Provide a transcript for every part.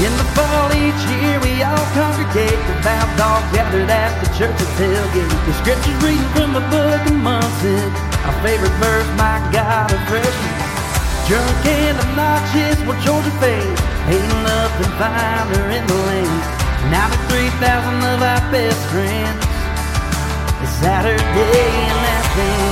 In the fall each year we all congregate, devout all gathered at the church's tailgate. The scriptures reading from the book of Munson, our favorite verse, my God of freshman. Drunk and obnoxious, well Georgia fade, ain't nothing finer in the land. Now the 3,000 of our best friends, it's Saturday in Athens. It's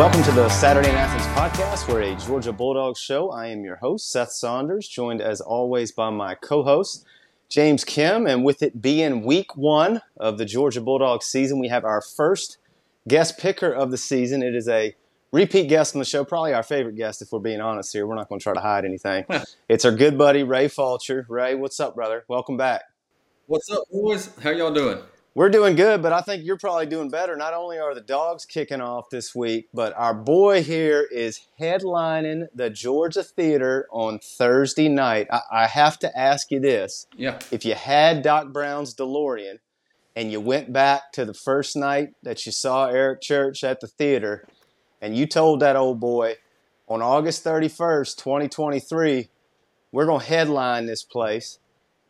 Welcome to the Saturday in Athens podcast. We're a Georgia Bulldogs show. I am your host, Seth Saunders, joined as always by my co host, James Kim. And with it being week one of the Georgia Bulldogs season, we have our first guest picker of the season. It is a repeat guest on the show, probably our favorite guest, if we're being honest here. We're not going to try to hide anything. it's our good buddy, Ray Fulcher. Ray, what's up, brother? Welcome back. What's up, boys? How y'all doing? We're doing good, but I think you're probably doing better. Not only are the dogs kicking off this week, but our boy here is headlining the Georgia Theater on Thursday night. I, I have to ask you this. Yeah. If you had Doc Brown's DeLorean and you went back to the first night that you saw Eric Church at the theater, and you told that old boy on August 31st, 2023, we're going to headline this place,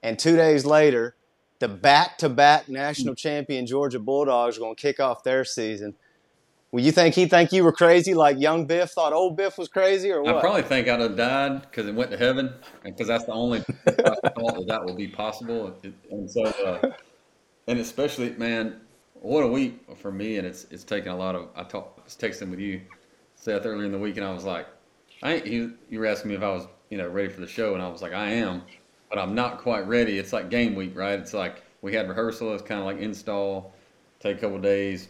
and two days later, the back-to-back national champion Georgia Bulldogs are going to kick off their season. Well, you think he think you were crazy, like young Biff thought old Biff was crazy, or what? I probably think I'd have died because it went to heaven, and because that's the only thought that that would be possible. And so, uh, and especially, man, what a week for me. And it's it's taken a lot of. I talked, I was texting with you, Seth, earlier in the week, and I was like, I ain't, you, you were asking me if I was, you know, ready for the show, and I was like, I am, but I'm not quite ready. It's like game week, right? It's like we had rehearsal. It's kind of like install, take a couple days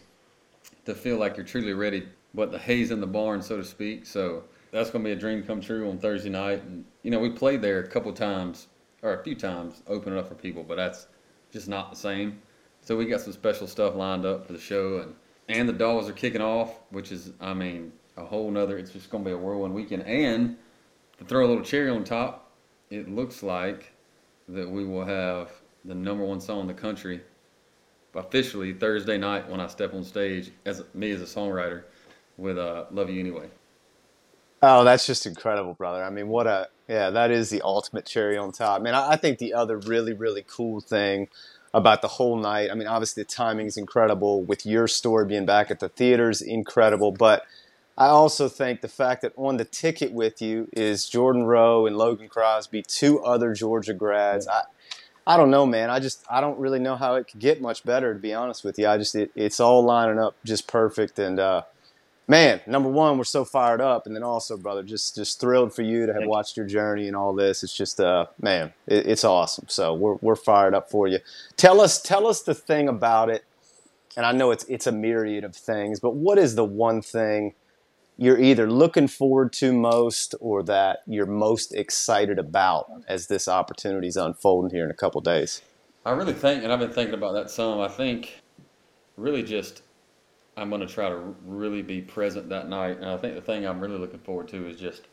to feel like you're truly ready. But the hay's in the barn, so to speak. So that's going to be a dream come true on Thursday night. And you know, we played there a couple times or a few times, open it up for people, but that's just not the same. So we got some special stuff lined up for the show, and and the dogs are kicking off, which is, I mean, a whole nother. It's just going to be a whirlwind weekend. And to throw a little cherry on top, it looks like that we will have the number one song in the country officially Thursday night when I step on stage as me as a songwriter with uh, "Love You Anyway." Oh, that's just incredible, brother. I mean, what a yeah, that is the ultimate cherry on top. Man, I, I think the other really, really cool thing about the whole night. I mean, obviously the timing is incredible with your story being back at the theaters, incredible. But I also think the fact that on the ticket with you is Jordan Rowe and Logan Crosby, two other Georgia grads. I, I don't know, man. I just I don't really know how it could get much better, to be honest with you. I just it, it's all lining up just perfect, and uh, man, number one, we're so fired up, and then also, brother, just just thrilled for you to have watched your journey and all this. It's just, uh, man, it, it's awesome. So we're we're fired up for you. Tell us tell us the thing about it, and I know it's it's a myriad of things, but what is the one thing you're either looking forward to most or that you're most excited about as this opportunity is unfolding here in a couple days? I really think, and I've been thinking about that some. I think really just I'm going to try to really be present that night, and I think the thing I'm really looking forward to is just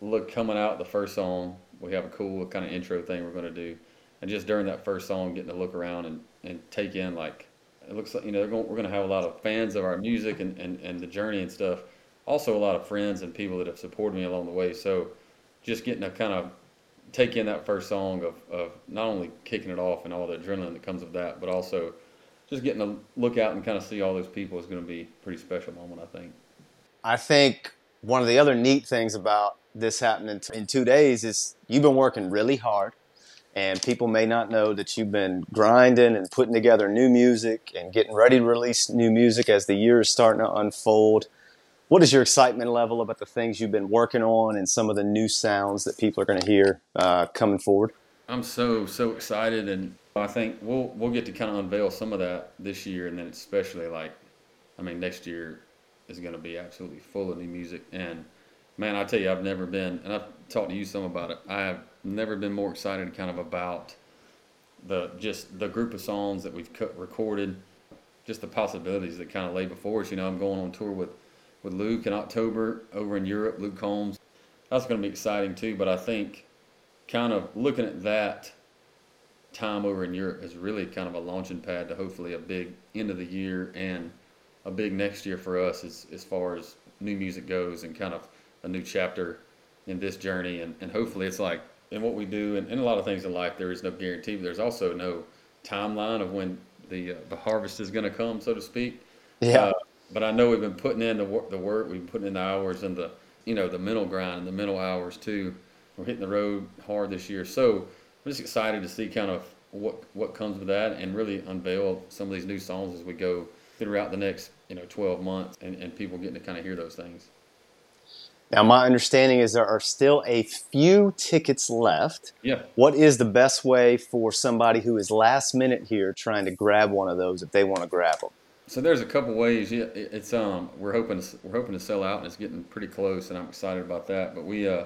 look coming out the first song. We have a cool kind of intro thing we're going to do, and just during that first song, getting to look around and, and take in like it looks like you know going, we're going to have a lot of fans of our music and, and, and the journey and stuff. Also, a lot of friends and people that have supported me along the way. So, just getting to kind of take in that first song of, of not only kicking it off and all the adrenaline that comes with that, but also just getting to look out and kind of see all those people is going to be a pretty special moment, I think. I think one of the other neat things about this happening in two days is you've been working really hard, and people may not know that you've been grinding and putting together new music and getting ready to release new music as the year is starting to unfold. What is your excitement level about the things you've been working on and some of the new sounds that people are going to hear uh, coming forward? I'm so so excited, and I think we'll we'll get to kind of unveil some of that this year, and then especially like, I mean, next year is going to be absolutely full of new music. And man, I tell you, I've never been, and I've talked to you some about it. I have never been more excited, kind of about the just the group of songs that we've cut, recorded, just the possibilities that kind of lay before us. You know, I'm going on tour with with Luke in October over in Europe. Luke Combs, that's going to be exciting too. But I think kind of looking at that time over in Europe is really kind of a launching pad to hopefully a big end of the year and a big next year for us as, as far as new music goes and kind of a new chapter in this journey. And, and hopefully it's like in what we do and in a lot of things in life, there is no guarantee, but there's also no timeline of when the, uh, the harvest is going to come, so to speak. Yeah. Uh, but I know we've been putting in the work, the work, we've been putting in the hours and the, you know, the mental grind and the mental hours too. We're hitting the road hard this year. So I'm just excited to see kind of what, what comes with that and really unveil some of these new songs as we go throughout the next, you know, 12 months and, and people getting to kind of hear those things. Now, my understanding is there are still a few tickets left. Yeah. What is the best way for somebody who is last minute here trying to grab one of those if they want to grab them? So there's a couple ways. Yeah, it's um we're hoping to, we're hoping to sell out, and it's getting pretty close, and I'm excited about that. But we uh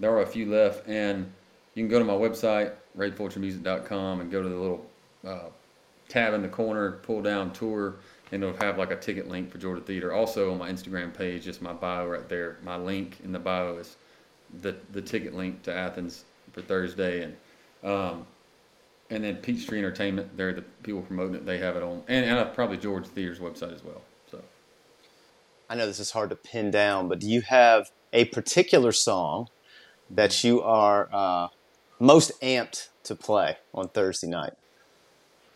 there are a few left, and you can go to my website rayfulchermusic.com and go to the little uh, tab in the corner, pull down tour, and it'll have like a ticket link for Georgia Theater. Also on my Instagram page, just my bio right there. My link in the bio is the the ticket link to Athens for Thursday, and um, and then Peachtree Entertainment, they're the people promoting it. They have it on, and, and uh, probably George Theater's website as well. So I know this is hard to pin down, but do you have a particular song that you are uh, most amped to play on Thursday night?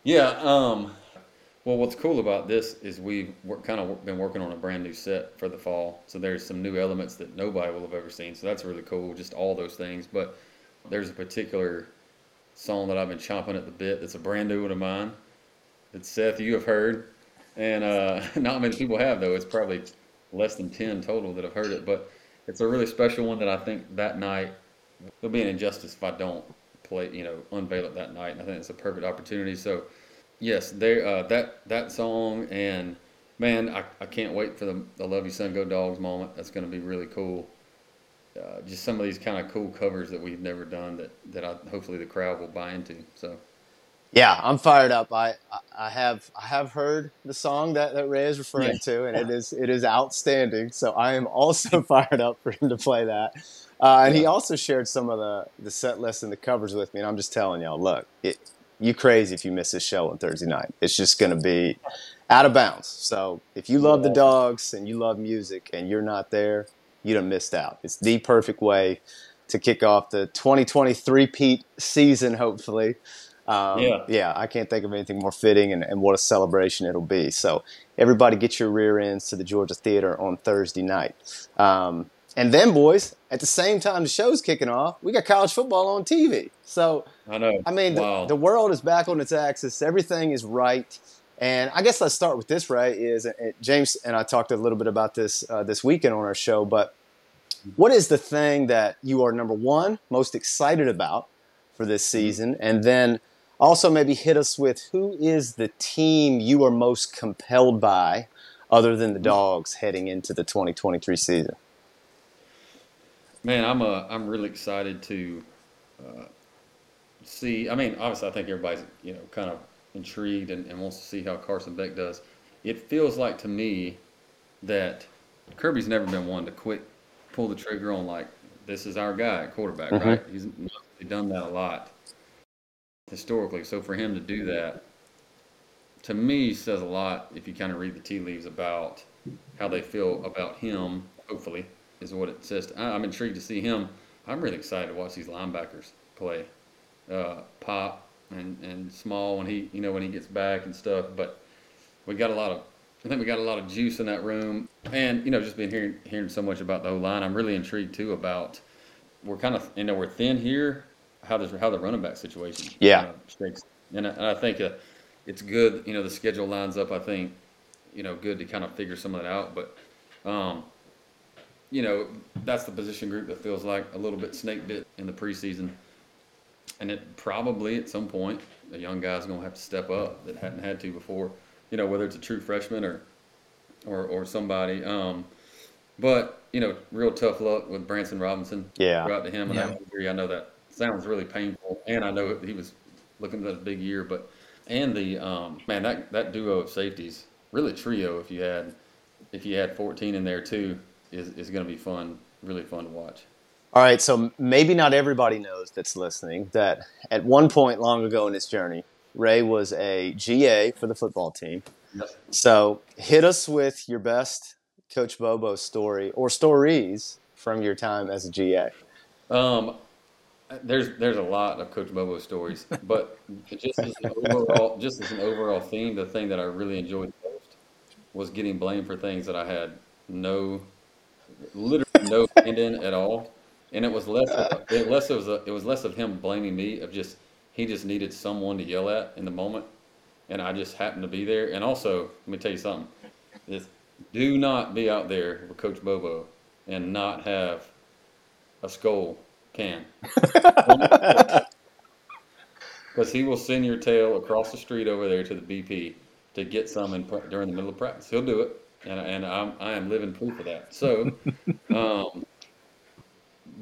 yeah, um, well, what's cool about this is we've kind of been working on a brand new set for the fall. So there's some new elements that nobody will have ever seen. So that's really cool. Just all those things, but there's a particular song that I've been chomping at the bit. That's a brand new one of mine. That Seth you have heard, and uh, not many people have though. It's probably less than ten total that have heard it, but it's a really special one that I think that night it'll be an injustice if I don't play, you know, unveil it that night. And I think it's a perfect opportunity. So yes, there uh, that that song and man, I, I can't wait for the, the Love You Son Go Dogs moment. That's going to be really cool uh, just some of these kind of cool covers that we've never done that that I, hopefully the crowd will buy into. So Yeah, I'm fired up. I, I have I have heard the song that, that Ray is referring Yeah. to, and it is it is outstanding. So I am also fired up for him to play that. Uh, and he also shared some of the, the set list and the covers with me. And I'm just telling y'all, look, it, you crazy if you miss this show on Thursday night. It's just going to be out of bounds. So if you love the dogs and you love music and you're not there, you done missed out. It's the perfect way to kick off the 2023 Pete season, hopefully. Um, Yeah. yeah, I can't think of anything more fitting and, and what a celebration it'll be. So, everybody get your rear ends to the Georgia Theater on Thursday night. Um, and then, boys, at the same time the show's kicking off, we got college football on TV. So, I know. I mean, wow. the, the world is back on its axis. Everything is right. And I guess let's start with this, right? Is uh, James and I talked a little bit about this uh, this weekend on our show, but what is the thing that you are number one most excited about for this season, and then also maybe hit us with who is the team you are most compelled by, other than the dogs heading into the 2023 season? Man, I'm uh, I'm really excited to uh, see. I mean, obviously, I think everybody's you know kind of intrigued and, and wants to see how Carson Beck does. It feels like to me that Kirby's never been one to quit, pull the trigger on like this is our guy at quarterback, Mhm. right? He's done that a lot historically. So for him to do that, to me, says a lot. If you kind of read the tea leaves about how they feel about him, hopefully is what it says. I'm intrigued to see him. I'm really excited to watch these linebackers play. Uh, Pop and, and Small when he you know when he gets back and stuff. But we got a lot of I think we got a lot of juice in that room. And you know just been hearing hearing so much about the O line. I'm really intrigued too about we're kind of you know we're thin here. How does how the running back situation Yeah. uh, shakes. And I, and I think uh, it's good. You know the schedule lines up. I think you know good to kind of figure some of that out. But um, you know, that's the position group that feels like a little bit snake bit in the preseason. And it probably at some point a young guy's gonna have to step up that hadn't had to before. You know, whether it's a true freshman or or or somebody. Um, but you know, real tough luck with Branson Robinson. Yeah. Go out to him and Yeah. that injury. I know that sounds really painful, and I know he was looking at a big year, but and the um, man that that duo of safeties, really trio. If you had if you had 14 in there too, is is going to be fun, really fun to watch. All right, so maybe not everybody knows that's listening that at one point long ago in his journey, Ray was a GA for the football team. Yep. So hit us with your best Coach Bobo story or stories from your time as a GA. Um, there's there's a lot of Coach Bobo stories, but just as an overall just as an overall theme, the thing that I really enjoyed most was getting blamed for things that I had no, literally no hand in at all, and it was less of, it less of a, it was less of him blaming me of just he just needed someone to yell at in the moment, and I just happened to be there. And also, let me tell you something: this, do not be out there with Coach Bobo and not have a Skoal can. Because he will send your tail across the street over there to the BP to get some in, during the middle of practice. He'll do it, and, and I'm, I am living proof of that. So, um,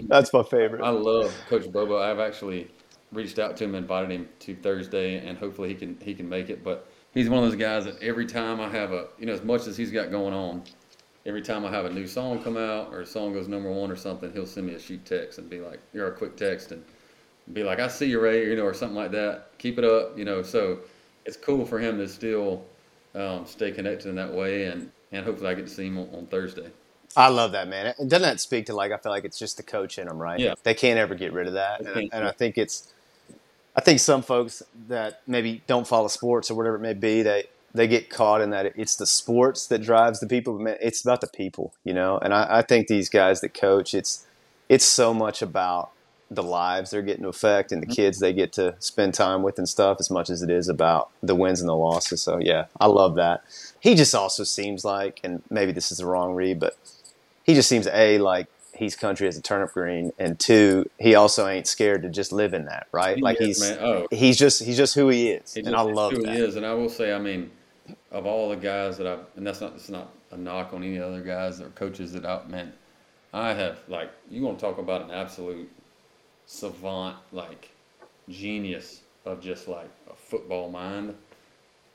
That's my favorite. I love Coach Bobo. I've actually reached out to him, invited him to Thursday, and hopefully he can he can make it. But he's one of those guys that every time I have a you know as much as he's got going on, every time I have a new song come out or a song goes number one or something, he'll send me a shoot text and be like, or a quick text and be like, I see you, Ray, you know, or something like that. Keep it up, you know. So it's cool for him to still um, stay connected in that way, and and hopefully I get to see him on, on Thursday. I love that man. And doesn't that speak to like I feel like it's just the coach in them, right? Yeah. They can't ever get rid of that, and, can't. and I think it's. I think some folks that maybe don't follow sports or whatever it may be, they they get caught in that it's the sports that drives the people. Man, it's about the people, you know. And I, I think these guys that coach, it's it's so much about the lives they're getting to affect and the mm-hmm. kids they get to spend time with and stuff as much as it is about the wins and the losses. So yeah, I love that. He just also seems like, and maybe this is the wrong read, but he just seems a like he's country as a turnip green, and two, he also ain't scared to just live in that, right? He like is, he's. Oh. he's just he's just who he is, He and I love who that. he is, and I will say, I mean, of all the guys that I've, and that's not, it's not a knock on any other guys or coaches that I've met. I have like, you want to talk about an absolute savant, like genius of just like a football mind.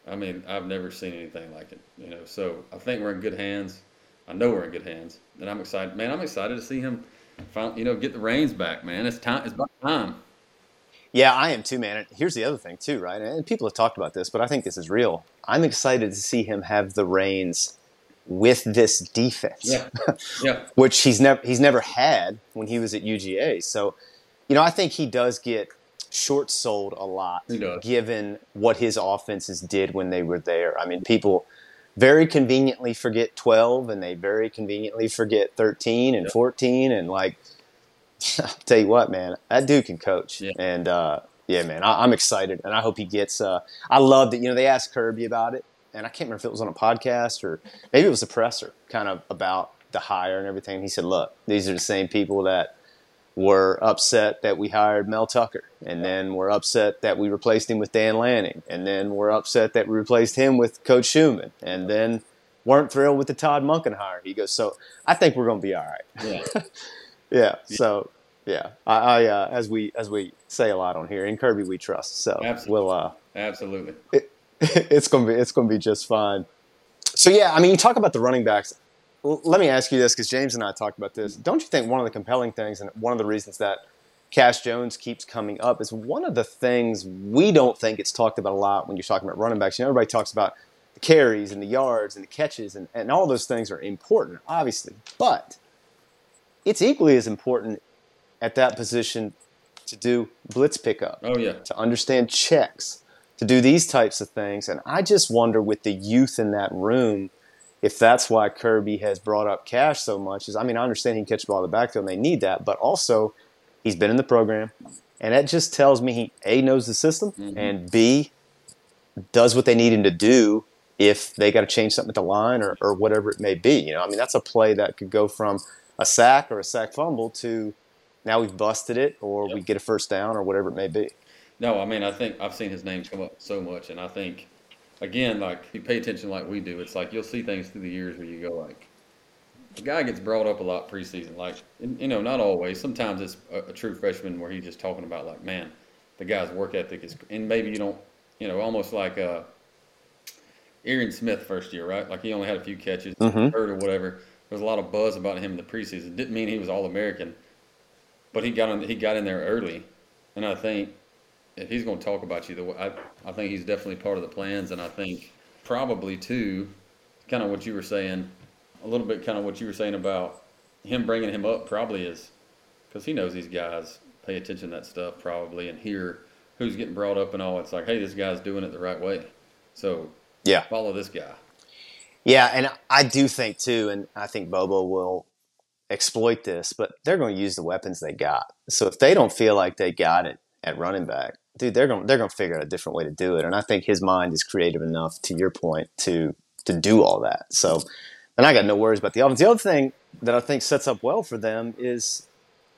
I mean, I've never seen anything like it, you know. So I think we're in good hands. I know we're in good hands, and I'm excited, man. I'm excited to see him, find, you know, get the reins back, man. It's time. It's about time. Yeah, I am too, man. And Here's the other thing too, right? And people have talked about this, but I think this is real. I'm excited to see him have the reins with this defense. Yeah, yeah. which he's never he's never had when he was at UGA. So, you know, I think he does get short sold a lot given what his offenses did when they were there. I mean, people very conveniently forget 12 and they very conveniently forget 13 and Yep. 14 and like I'll tell you what, man, that dude can coach. Yeah. And uh, yeah, man, I, I'm excited, and I hope he gets. Uh, I love that. You know, they asked Kirby about it, and I can't remember if it was on a podcast or maybe it was a presser, kind of about the hire and everything. He said, "Look, these are the same people that were upset that we hired Mel Tucker, and then we're upset that we replaced him with Dan Lanning, and then we're upset that we replaced him with Coach Schumann, and then." Weren't thrilled with the Todd Monken hire. He goes, so I think we're going to be all right. Yeah. Yeah. So yeah, I, I uh, as we as we say a lot on here, in Kirby we trust. So Absolutely. we'll uh, Absolutely. it's gonna be it's gonna be just fine. So yeah, I mean, you talk about the running backs. Let me ask you this, because James and I talked about this. Don't you think one of the compelling things, and one of the reasons that Cash Jones keeps coming up, is one of the things we don't think it's talked about a lot when you're talking about running backs. You know, everybody talks about the carries and the yards and the catches, and, and all those things are important, obviously, but it's equally as important at that position to do blitz pickup Oh yeah. to understand checks, to do these types of things. And I just wonder with the youth in that room, if that's why Kirby has brought up Cash so much. Is I mean, I understand he can catch the ball in the backfield and they need that, but also he's been in the program. And that just tells me he A knows the system mm-hmm. and B does what they need him to do if they got to change something at the line or, or whatever it may be. You know, I mean that's a play that could go from a sack or a sack fumble to now we've busted it or we get a first down or whatever it may be. No, I mean, I think I've seen his name come up so much, and I think, again, like you pay attention like we do. It's like you'll see things through the years where you go like, the guy gets brought up a lot preseason. Like, you know, not always. Sometimes it's a, a true freshman where he's just talking about like, man, the guy's work ethic is, and maybe you don't, you know, almost like uh, Arian Smith first year, right? Like he only had a few catches, Mhm. hurt or whatever. There was a lot of buzz about him in the preseason. Didn't mean he was all American. but he got on, he got in there early, and I think if he's going to talk about you, the way, I I think he's definitely part of the plans, and I think probably too, kind of what you were saying, a little bit kind of what you were saying about him bringing him up probably is because he knows these guys pay attention to that stuff probably and hear who's getting brought up and all. It's like, hey, this guy's doing it the right way, so Yeah. follow this guy. Yeah, and I do think too, and I think Bobo will exploit this, but they're going to use the weapons they got. So if they don't feel like they got it at running back, dude, they're going to they're going to figure out a different way to do it. And I think his mind is creative enough, to your point, to to do all that. So, and I got no worries about the offense. The other thing that I think sets up well for them is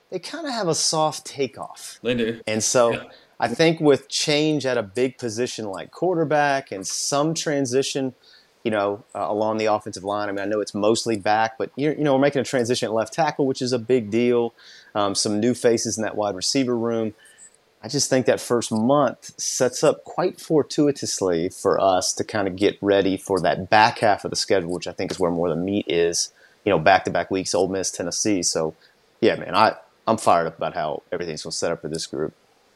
they kind of have a soft takeoff. They do. And so Yeah. I think with change at a big position like quarterback and some transition, you know, uh, along the offensive line. I mean, I know it's mostly back, but you're, you know, we're making a transition at left tackle, which is a big deal. Um, some new faces in that wide receiver room. I just think that first month sets up quite fortuitously for us to kind of get ready for that back half of the schedule, which I think is where more of the meat is. You know, back to back weeks, Ole Miss, Tennessee. So, yeah, man, I I'm fired up about how everything's going to set up for this group.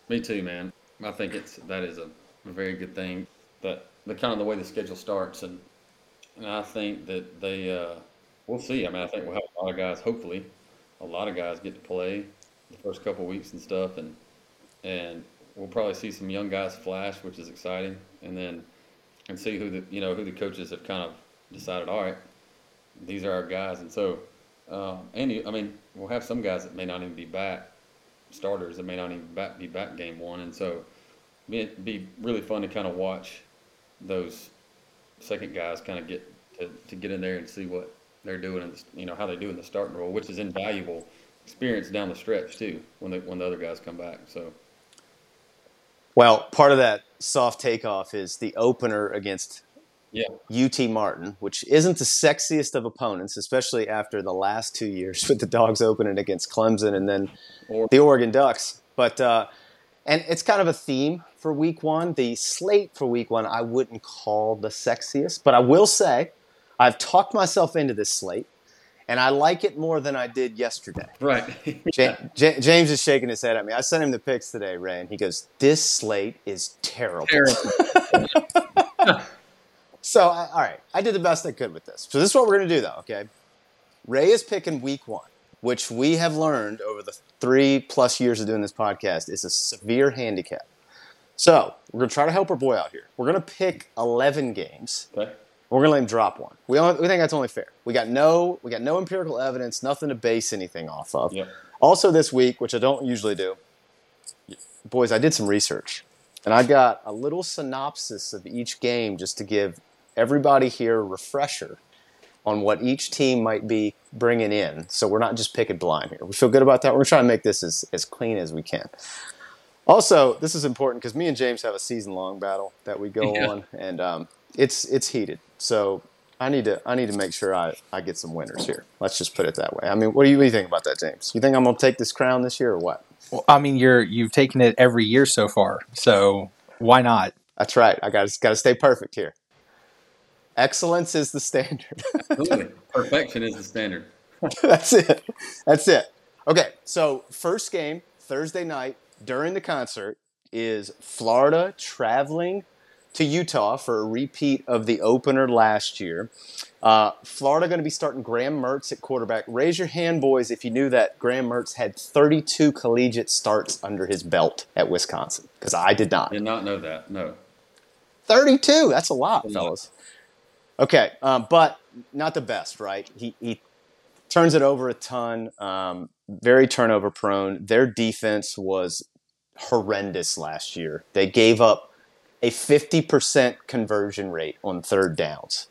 Me too, man. I think it's that is a very good thing that the kind of the way the schedule starts, and and I think that they uh, we'll see. I mean, I think we'll have a lot of guys. Hopefully, a lot of guys get to play the first couple weeks and stuff, and and we'll probably see some young guys flash, which is exciting, and then and see who the you know who the coaches have kind of decided. All right, these are our guys, and so uh, and you, I mean we'll have some guys that may not even be back starters that may not even back, be back game one, and so it'd be really fun to kind of watch those second guys kind of get to, to get in there and see what they're doing, and you know how they do in the starting role, which is invaluable experience down the stretch too when the when the other guys come back. So Well, part of that soft takeoff is the opener against yeah, UT Martin, which isn't the sexiest of opponents, especially after the last two years with the Dogs opening against Clemson and then the Oregon Ducks. But uh, and it's kind of a theme for Week One. The slate for Week One I wouldn't call the sexiest, but I will say I've talked myself into this slate, and I like it more than I did yesterday. right. Ja- Ja- James is shaking his head at me. I sent him the pics today, Ray, and he goes, "This slate is terrible." Terrible. So, I, all right, I did the best I could with this. So, this is what we're going to do, though, okay? Ray is picking week one, which we have learned over the three plus years of doing this podcast is a severe handicap. So, we're going to try to help our boy out here. We're going to pick 11 games. Okay. We're going to let him drop one. We, only, we think that's only fair. We got no we got no empirical evidence, nothing to base anything off of. Yep. Also, this week, which I don't usually do, boys, I did some research, and I got a little synopsis of each game just to give everybody here a refresher on what each team might be bringing in. So we're not just picking blind here. We feel good about that. We're trying to make this as, as clean as we can. Also, this is important because me and James have a season-long battle that we go Yeah. on, and um, it's it's heated. So I need to I need to make sure I, I get some winners here. Let's just put it that way. I mean, what do you, what do you think about that, James? You think I'm gonna take this crown this year or what? Well, I mean, you're you've taken it every year so far, so why not? That's right. I got got to stay perfect here. Excellence is the standard. Absolutely. Perfection is the standard. That's it. That's it. Okay, so first game Thursday night during the concert is Florida traveling to Utah for a repeat of the opener last year. Uh, Florida going to be starting Graham Mertz at quarterback. Raise your hand, boys, if you knew that Graham Mertz had 32 collegiate starts under his belt at Wisconsin, because I did not. Did not know that. No. 32. That's a lot, A lot. fellas. Okay, um, but not the best, right? He, he turns it over a ton, um, very turnover prone. Their defense was horrendous last year. They gave up a 50% conversion rate on third downs.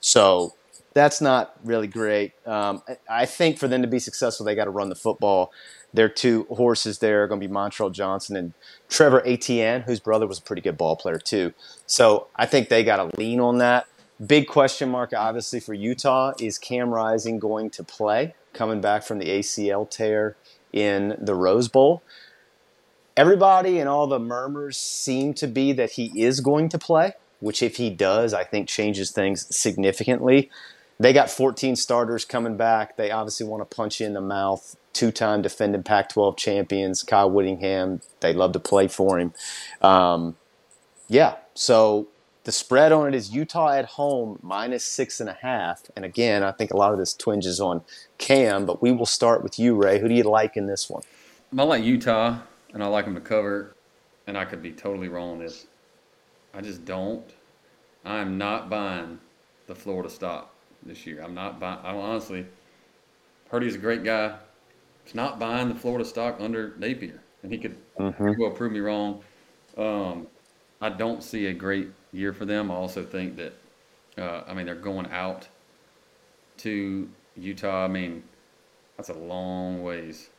So that's not really great. Um, I- think for them to be successful, they got to run the football. Their two horses there are going to be Montrell Johnson and Trevor Etienne, whose brother was a pretty good ball player too. So I think they got to lean on that. Big question mark, obviously, for Utah is Cam Rising going to play, coming back from the ACL tear in the Rose Bowl. Everybody and all the murmurs seem to be that he is going to play, which, if he does, I think changes things significantly. They got 14 starters coming back. They obviously want to punch you in the mouth two-time defending Pac-12 champions, Kyle Whittingham. They love to play for him. Um, yeah, so the spread on it is Utah at home minus six and a half. And again, I think a lot of this twinges on Cam, but we will start with you, Ray. Who do you like in this one? I like Utah, and I like them to cover. And I could be totally wrong on this. I just don't. I am not buying the Florida stock this year. I'm not buying. I honestly, Purdy's a great guy. It's not buying the Florida stock under Napier, and he could Mhm. well prove me wrong. Um, I don't see a great year for them. I also think that, uh, I mean, they're going out to Utah. I mean, that's a long ways.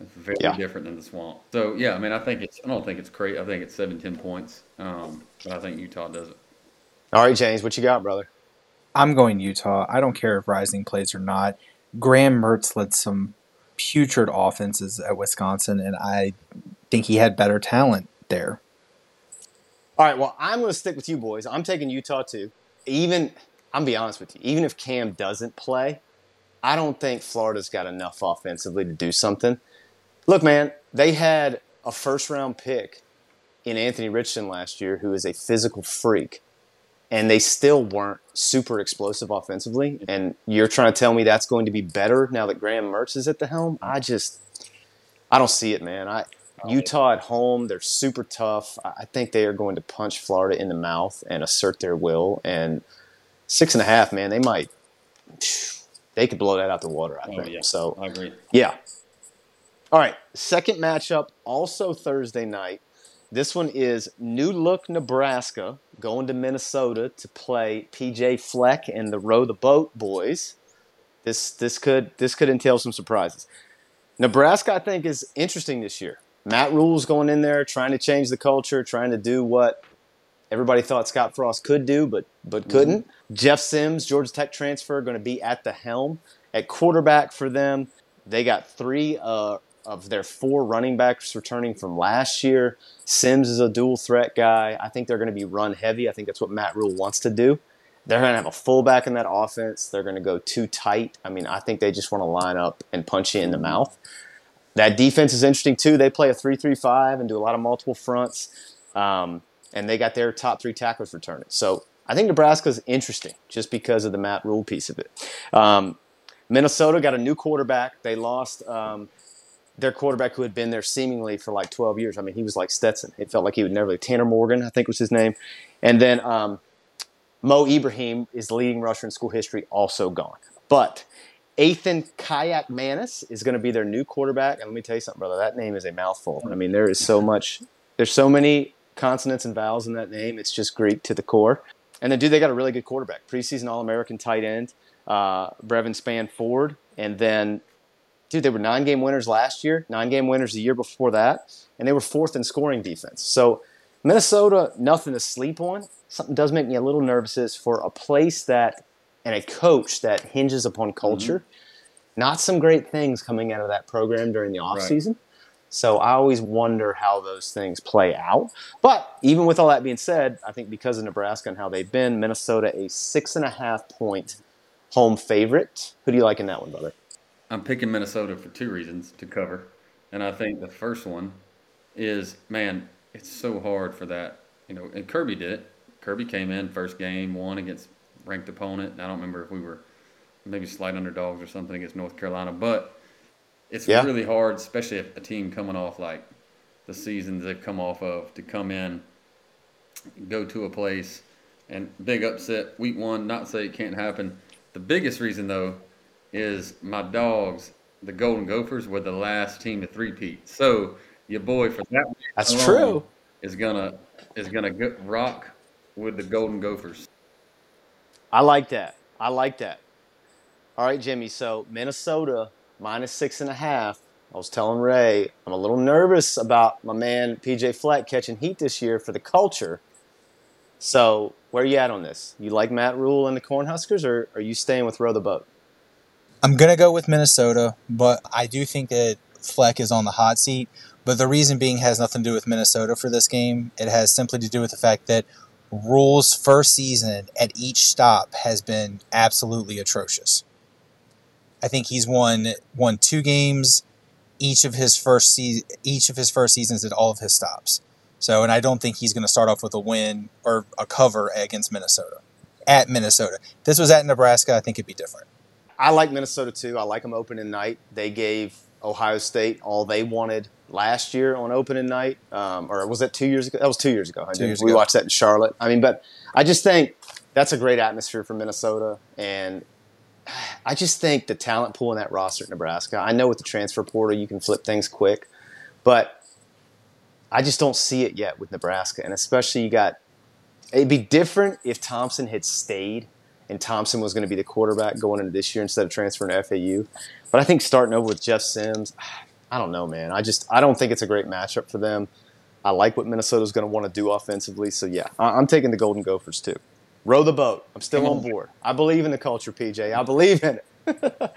It's very Yeah. different than the swamp. So yeah, I mean, I think it's. I don't think it's great. I think it's seven, ten points. Um, but I think Utah does it. All right, James, what you got, brother? I'm going Utah. I don't care if Rising plays or not. Graham Mertz led some putrid offenses at Wisconsin, and I think he had better talent there. All right, well, I'm going to stick with you boys. I'm taking Utah too. Even, I'm gonna be honest with you, even if Cam doesn't play, I don't think Florida's got enough offensively to do something. Look, man, they had a first round pick in Anthony Richardson last year who is a physical freak, and they still weren't super explosive offensively. And you're trying to tell me that's going to be better now that Graham Mertz is at the helm? I just, I don't see it, man. I, Utah at home, they're super tough. I think they are going to punch Florida in the mouth and assert their will. And six and a half, man, they might, they could blow that out the water, I Oh, think. yeah. So, I agree. yeah. All right, second matchup, also Thursday night. This one is New Look, Nebraska, going to Minnesota to play PJ Fleck and the Row the Boat boys. This this could this could entail some surprises. Nebraska, I think, is interesting this year. Matt Rhule's going in there trying to change the culture, trying to do what everybody thought Scott Frost could do, but but couldn't. Jeff Sims, Georgia Tech transfer, going to be at the helm at quarterback for them. They got three uh, of their four running backs returning from last year. Sims is a dual threat guy. I think they're going to be run heavy. I think that's what Matt Rhule wants to do. They're going to have a fullback in that offense. They're going to go too tight. I mean, I think they just want to line up and punch you in the mouth. That defense is interesting too. They play a three-three-five and do a lot of multiple fronts, um, and they got their top three tacklers returning. So I think Nebraska's interesting just because of the Matt Rhule piece of it. Um, Minnesota got a new quarterback. They lost um, their quarterback who had been there seemingly for like 12 years. I mean, he was like Stetson. It felt like he would never leave. Tanner Morgan, I think was his name. And then um, Mo Ibrahim is leading rusher in school history, also gone. But Ethan Kayak Manis is going to be their new quarterback. And let me tell you something, brother. That name is a mouthful. I mean, there is so much, there's so many consonants and vowels in that name. It's just Greek to the core. And then, dude, they got a really good quarterback. Preseason All American tight end, uh, Brevyn Spann-Ford. And then, dude, they were nine game winners last year, nine game winners the year before that. And they were fourth in scoring defense. So, Minnesota, nothing to sleep on. Something does make me a little nervous is for a place that and a coach that hinges upon mm-hmm. culture. Not some great things coming out of that program during the offseason. So I always wonder how those things play out. But even with all that being said, I think because of Nebraska and how they've been, Minnesota a six and a half point home favorite. Who do you like in that one, brother? I'm picking Minnesota for two reasons to cover. And I think the first one is, man, it's so hard for that. You know, and Kirby did it. Kirby came in first game, won against ranked opponent. And I don't remember if we were maybe slight underdogs or something against North Carolina, but it's Yeah. really hard, especially if a team coming off like the seasons they've come off of, to come in, go to a place, and big upset week one. Not say it can't happen. The biggest reason though is my dogs, the Golden Gophers, were the last team to three-peat. So your boy for that That's true. is gonna is gonna go, rock with the Golden Gophers. I like that. I like that. All right, Jimmy. So Minnesota minus six and a half. I was telling Ray, I'm a little nervous about my man PJ Fleck catching heat this year for the culture. So where are you at on this? You like Matt Rhule and the Cornhuskers, or are you staying with row the boat? I'm gonna go with Minnesota, but I do think that Fleck is on the hot seat. But the reason being has nothing to do with Minnesota for this game. It has simply to do with the fact that Rhule's first season at each stop has been absolutely atrocious. I think he's won won two games each of his first se- each of his first seasons at all of his stops. So, and I don't think he's going to start off with a win or a cover against Minnesota at Minnesota. If this was at Nebraska, I think it'd be different. I like Minnesota too. I like them opening night. They gave Ohio State all they wanted last year on opening night, um, or was that two years ago? That was two years ago. Two years we ago. watched that in Charlotte. I mean, but I just think that's a great atmosphere for Minnesota, and I just think the talent pool in that roster at Nebraska. I know with the transfer portal you can flip things quick, but I just don't see it yet with Nebraska, and especially you got. It'd be different if Thompson had stayed and Thompson was going to be the quarterback going into this year instead of transferring to FAU. But I think starting over with Jeff Sims, I don't know, man. I just I don't think it's a great matchup for them. I like what Minnesota's going to want to do offensively, so yeah, I- I'm taking the Golden Gophers too. Row the boat. I'm still on on. board. I believe in the culture, PJ. I believe in it.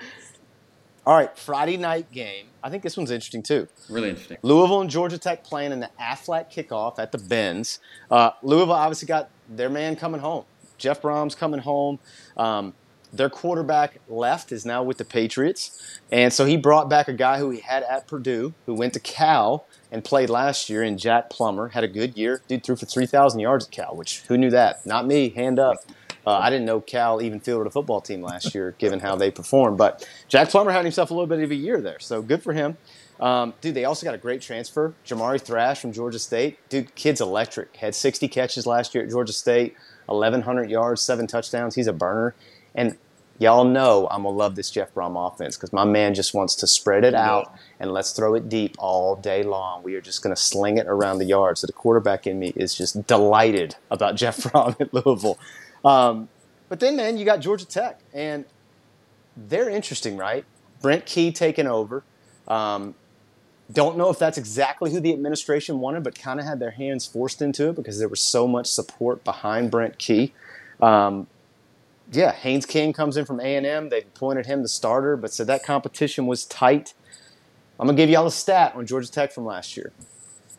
All right, Friday night game. I think this one's interesting too. Really interesting. Louisville and Georgia Tech playing in the Aflac kickoff at the Benz. Uh, Louisville obviously got their man coming home. Jeff Brohm's coming home. Um, their quarterback left is now with the Patriots, and so he brought back a guy who he had at Purdue, who went to Cal and played last year. In Jack Plummer had a good year. Dude threw for three thousand yards at Cal, which who knew that? Not me. Hand up. Uh, I didn't know Cal even fielded a football team last year, given how they performed. But Jack Plummer had himself a little bit of a year there, so good for him. Um, dude, they also got a great transfer, Jamari Thrash from Georgia State. Dude, kid's electric. Had 60 catches last year at Georgia State, 1,100 yards, seven touchdowns. He's a burner. And y'all know I'm going to love this Jeff Brohm offense because my man just wants to spread it out and let's throw it deep all day long. We are just going to sling it around the yard. So the quarterback in me is just delighted about Jeff Brohm at Louisville. Um, but then, man, you got Georgia Tech, and they're interesting, right? Brent Key taking over. Um, don't know if that's exactly who the administration wanted, but kind of had their hands forced into it because there was so much support behind Brent Key. Um, yeah, Haynes King comes in from A&M. They appointed him the starter, but said that competition was tight. I'm going to give y'all a stat on Georgia Tech from last year.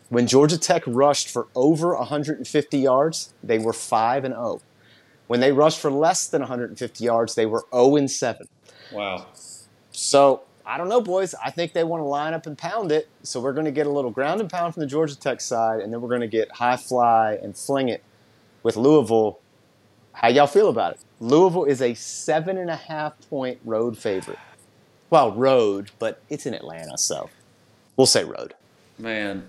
When Georgia Tech rushed for over 150 yards, they were 5 and 0. When they rushed for less than 150 yards, they were 0 and 7. Wow. So I don't know, boys. I think they want to line up and pound it. So we're going to get a little ground and pound from the Georgia Tech side, and then we're going to get high fly and fling it with Louisville. How y'all feel about it? Louisville is a seven and a half point road favorite. Well, road, but it's in Atlanta, so we'll say road. Man,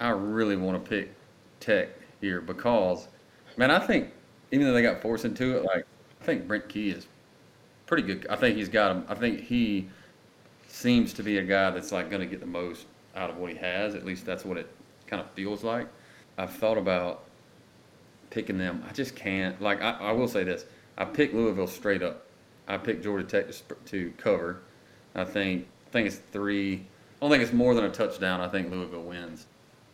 I really want to pick Tech here because, man, I think even though they got forced into it, like I think Brent Key is pretty good. I think he's got him. I think he seems to be a guy that's like going to get the most out of what he has. At least that's what it kind of feels like. I've thought about picking them. I just can't. Like I, I will say this: I picked Louisville straight up. I picked Georgia Tech to, to cover. I think I think it's three. I don't think it's more than a touchdown. I think Louisville wins.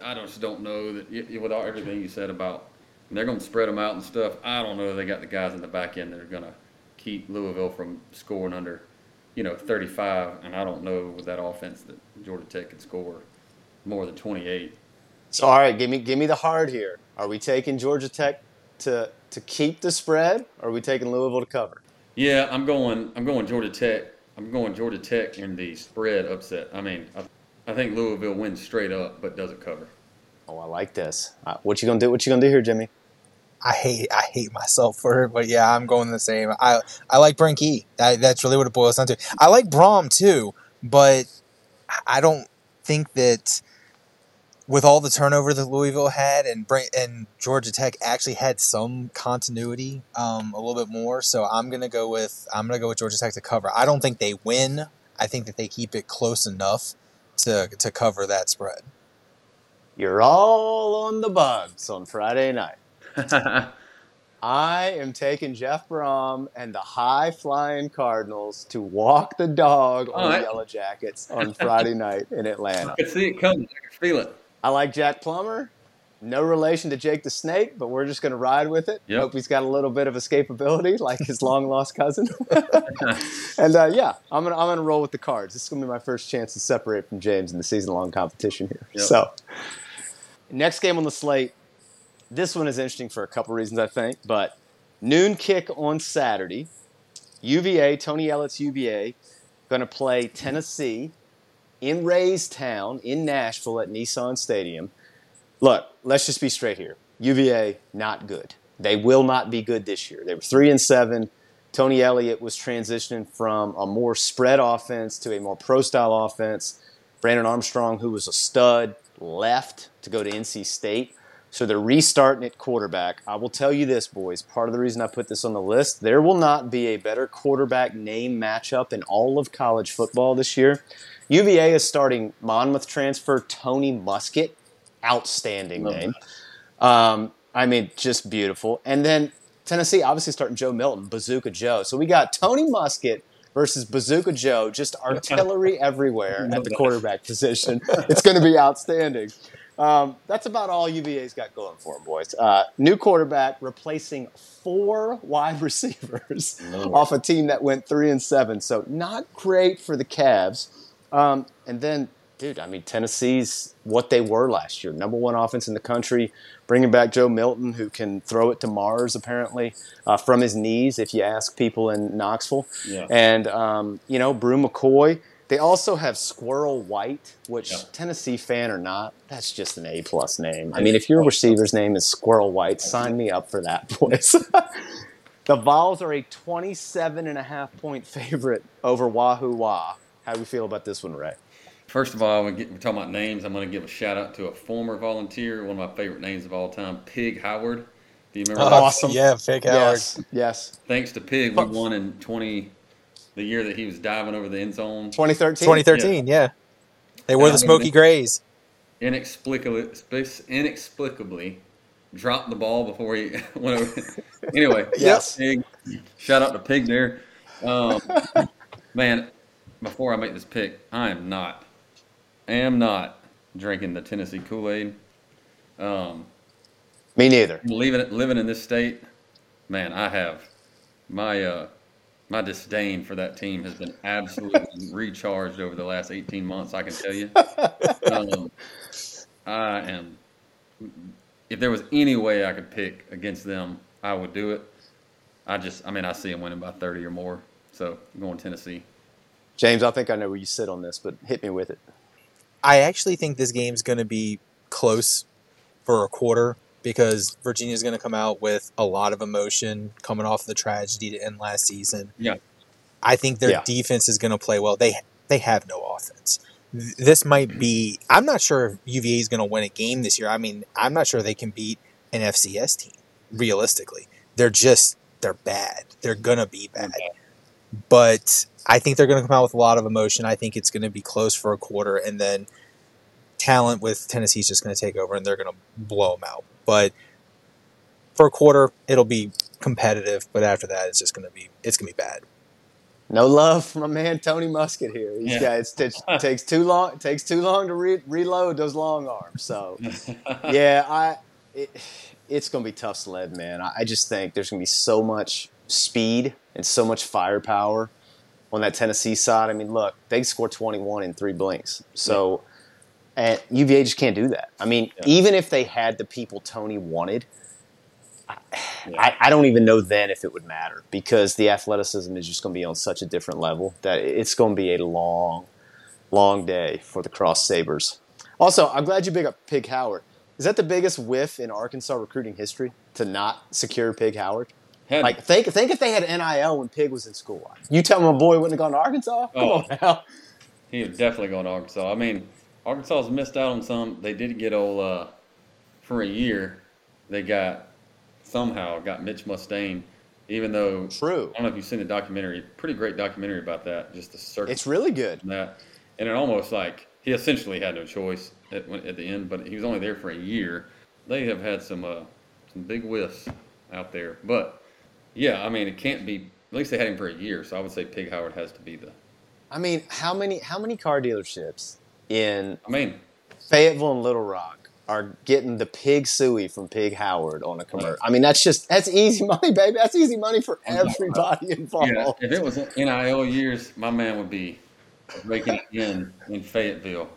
I just don't know that y- y- with all, everything you said about they're going to spread them out and stuff. I don't know they got the guys in the back end that are going to keep Louisville from scoring under, you know, 35. And I don't know with that offense that Georgia Tech could score more than 28. So all right, give me give me the hard here. Are we taking Georgia Tech to to keep the spread, or are we taking Louisville to cover? Yeah, I'm going. I'm going Georgia Tech. I'm going Georgia Tech in the spread upset. I mean, I, I think Louisville wins straight up, but doesn't cover. Oh, I like this. Uh, what you gonna do? What you gonna do here, Jimmy? I hate I hate myself for it, but yeah, I'm going the same. I I like Brent Key. That, that's really what it boils down to. I like Brohm too, but I don't think that with all the turnover that Louisville had and and Georgia Tech actually had some continuity, um, a little bit more. So I'm gonna go with I'm gonna go with Georgia Tech to cover. I don't think they win. I think that they keep it close enough to to cover that spread. You're all on the bugs on Friday night. I am taking Jeff Brohm and the high flying Cardinals to walk the dog on All the. Yellow Jackets on Friday night in Atlanta. I can see it coming. I can feel it. I like Jack Plummer. No relation to Jake the Snake, but we're just going to ride with it. Yep. Hope he's got a little bit of escapability, like his long lost cousin. and uh, yeah, I'm gonna I'm gonna roll with the cards. This is gonna be my first chance to separate from James in the season long competition here. Yep. So, next game on the slate. This one is interesting for a couple reasons, I think. But noon kick on Saturday. UVA, Tony Elliott's UVA, going to play Tennessee in Ray's Town in Nashville at Nissan Stadium. Look, let's just be straight here. UVA not good. They will not be good this year. They were three and seven. Tony Elliott was transitioning from a more spread offense to a more pro style offense. Brennan Armstrong, who was a stud, left to go to NC State. So they're restarting at quarterback. I will tell you this, boys. Part of the reason I put this on the list, there will not be a better quarterback name matchup in all of college football this year. UVA is starting Monmouth transfer Tony Muskett. Outstanding Love name. Um, I mean, just beautiful. And then Tennessee, obviously starting Joe Milton, Bazooka Joe. So we got Tony Muskett versus Bazooka Joe, just artillery everywhere at the quarterback position. It's going to be outstanding. Um, that's about all UVA's got going for them, boys. Uh, new quarterback replacing four wide receivers Lord. off a team that went three and seven. So not great for the Cavs. Um, and then, dude, I mean, Tennessee's what they were last year, number one offense in the country. Bringing back Joe Milton, who can throw it to Mars apparently uh, from his knees, if you ask people in Knoxville. Yeah. And um, you know, Bru McCoy. They also have Squirrel White, which Yeah. Tennessee fan or not, that's just an A plus name. I mean, if your receiver's name is Squirrel White, sign me up for that, boys. the Vols are a 27 and a half point favorite over Wahoo Wah. How do we feel about this one, Ray? First of all, we get, we're talking about names. I'm going to give a shout out to a former volunteer, one of my favorite names of all time, Pig Howard. Do you remember? Oh, that? Awesome. Yeah, Fake Howard. Yes, yes. Thanks to Pig, we won in 20, the year that he was diving over the end zone. 2013. 2013, yeah. They were Yeah. the Smoky Grays. Inexplicably, inexplicably dropped the ball before he went over. anyway, Yes. Pig. Shout out to Pig there. Um, man, before I make this pick, I am not, am not drinking the Tennessee Kool Aid. Um, Me neither. living living in this state, man, I have my uh, my disdain for that team has been absolutely recharged over the last eighteen months. I can tell you. Um, I am. If there was any way I could pick against them, I would do it. I just, I mean, I see them winning by thirty or more. So I'm going Tennessee. James, I think I know where you sit on this, but hit me with it. I actually think this game's going to be close for a quarter because Virginia's going to come out with a lot of emotion coming off the tragedy to end last season. Yeah. I think their Yeah. defense is going to play well. They they have no offense. This might mm-hmm. be. I'm not sure if UVA is going to win a game this year. I mean, I'm not sure they can beat an FCS team. Realistically, they're just they're bad. They're gonna be bad. Mm-hmm. But I think they're going to come out with a lot of emotion. I think it's going to be close for a quarter, and then talent with Tennessee's just going to take over, and they're going to blow them out. But for a quarter, it'll be competitive. But after that, it's just going to be it's going to be bad. No love for my man Tony Muskett here. He's Yeah. got it takes- takes too long. It takes too long to re- reload those long arms. So yeah, I it, it's going to be tough sled, man. I, I just think there's going to be so much speed and so much firepower on that Tennessee side. I mean, look, they scored 21 in three blinks. So and UVA just can't do that. I mean, Yeah. even if they had the people Tony wanted. Yeah. I, I don't even know then if it would matter because the athleticism is just going to be on such a different level that it's going to be a long, long day for the Cross Sabers. Also, I'm glad you big up Pig Howard. Is that the biggest whiff in Arkansas recruiting history to not secure Pig Howard? Had- Like, think think if they had NIL when Pig was in school. You tell me my boy wouldn't have gone to Arkansas? Come Oh. on now. He was definitely going to Arkansas. I mean, Arkansas's missed out on some. They did get old uh, for a year. They got somehow got Mitch Mustain, even though True. I don't know if you've seen the documentary. Pretty great documentary about that. Just the circus It's really good. and that, and it almost like he essentially had no choice at at the end. But he was only there for a year. They have had some uh, some big whiffs out there, but yeah, I mean it can't be. At least they had him for a year, so I would say Pig Howard has to be the. I mean, how many how many car dealerships in I mean, Fayetteville and Little Rock are getting the pig suey from Pig Howard on a commercial. I mean, that's just that's easy money, baby. That's easy money for everybody involved. Yeah, if it was NIL years, my man would be raking it in in Fayetteville.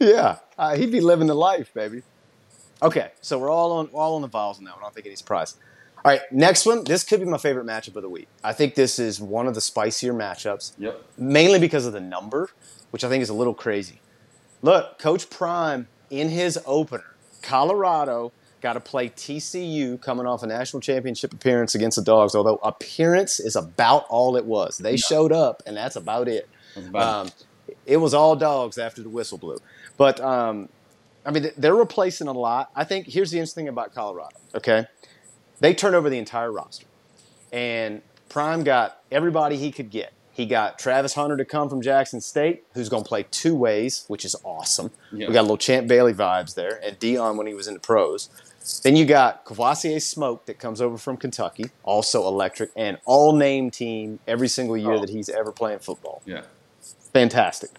Yeah, uh, he'd be living the life, baby. Okay, so we're all on all on the Vols now. I don't think any surprise. All right, next one. This could be my favorite matchup of the week. I think this is one of the spicier matchups, Yep. mainly because of the number, which I think is a little crazy. Look, Coach Prime in his opener, Colorado got to play TCU coming off a national championship appearance against the Dogs, although appearance is about all it was. They showed up, and that's about it. Um, it was all dogs after the whistle blew. But um, I mean, they're replacing a lot. I think here's the interesting thing about Colorado. Okay, they turned over the entire roster, and Prime got everybody he could get. He got Travis Hunter to come from Jackson State, who's going to play two ways, which is awesome. Yeah. We got a little Champ Bailey vibes there, and Deion when he was in the pros. Then you got Kavosiey Smoke that comes over from Kentucky, also electric, and all name team every single year Oh. that he's ever playing football Yeah. fantastic.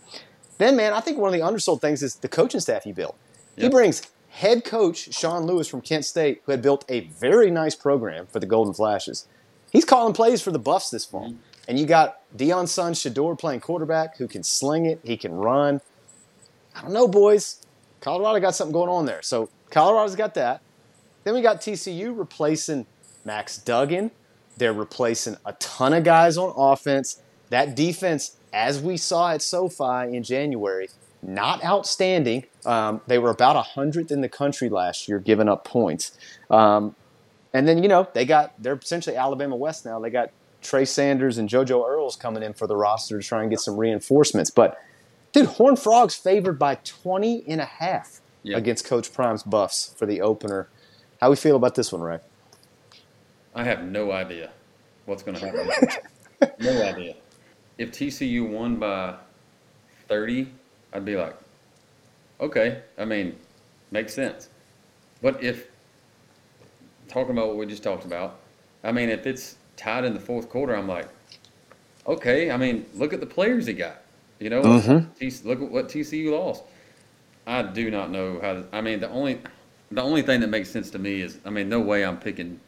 Then, man, I think one of the undersold things is the coaching staff he built. He brings head coach Sean Lewis from Kent State, who had built a very nice program for the Golden Flashes. He's calling plays for the Buffs this fall. Mm-hmm. And you got Deion's son Shedeur playing quarterback who can sling it, he can run. I don't know, boys. Colorado got something going on there. So Colorado's got that. Then we got TCU replacing Max Duggan. They're replacing a ton of guys on offense. That defense, as we saw at SoFi in January, not outstanding. Um, they were about 100th in the country last year, giving up points. Um, and then, you know, they got, they're essentially Alabama West now. They got Trey Sanders and JoJo Earls coming in for the roster to try and get some reinforcements. But, dude, Horned Frogs favored by 20 and a half Yeah. against Coach Prime's Buffs for the opener. How we feel about this one, Ray? I have no idea what's going to happen. no idea. If TCU won by 30, I'd be like, okay. I mean, makes sense. But if, talking about what we just talked about, I mean, if it's tied in the fourth quarter, I'm like, okay. I mean, look at the players he got. You know, mm-hmm. T- look at what TCU lost. I do not know how. To, I mean, the only the only thing that makes sense to me is, I mean, no way I'm picking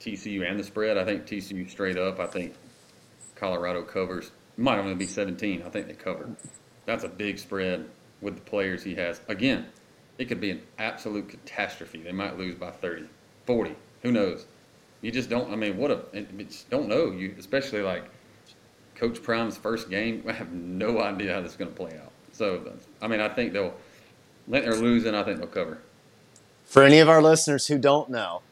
TCU and the spread. I think TCU straight up. I think Colorado covers. Might only be 17. I think they cover. That's a big spread with the players he has. Again, it could be an absolute catastrophe. They might lose by 30, 40. Who knows? You just don't. I mean, what a. You just don't know. You especially like Coach Prime's first game. I have no idea how this is going to play out. So, I mean, I think they'll. Let they're losing. I think they'll cover. For any of our listeners who don't know,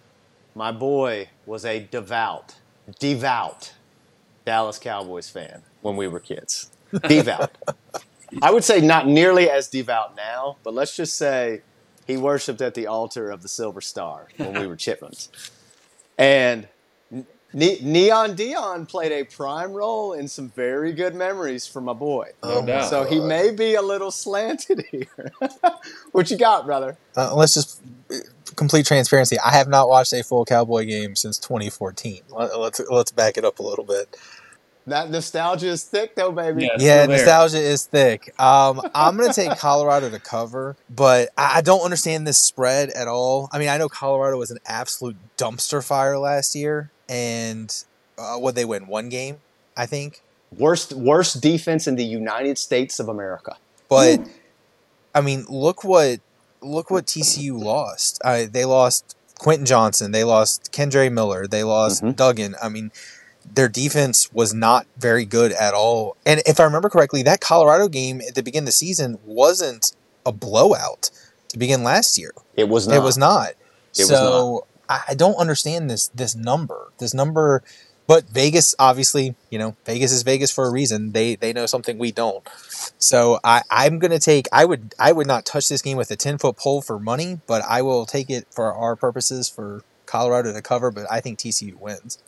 my boy was a devout, devout Dallas Cowboys fan when we were kids. Devout. I would say not nearly as devout now, but let's just say he worshipped at the altar of the Silver Star when we were chipmunks. And Ne- Neon Deion played a prime role in some very good memories for my boy. No doubt. So he may be a little slanted here. what you got, brother? Uh, let's just uh, complete transparency. I have not watched a full Cowboy game since 2014. Let's let's back it up a little bit. That nostalgia is thick, though, baby. Yeah. Yeah, nostalgia is thick. Um, I'm gonna take Colorado to cover, but I I don't understand this spread at all. I mean, I know Colorado was an absolute dumpster fire last year, and uh, what they win one game, I think. Worst, worst defense in the United States of America. But I mean, look what look what TCU lost. Uh, they lost Quentin Johnston. They lost Kendre Miller. They lost Mhm. Duggan. I mean, their defense was not very good at all. And if I remember correctly, that Colorado game at the beginning of the season wasn't a blowout to begin last year. It was not. It was not. It was so I I don't understand this this number. This number, but Vegas obviously, you know, Vegas is Vegas for a reason. They they know something we don't. So I I'm gonna take. I would I would not touch this game with a ten foot pole for money, but I will take it for our purposes for Colorado to cover. But I think TCU wins.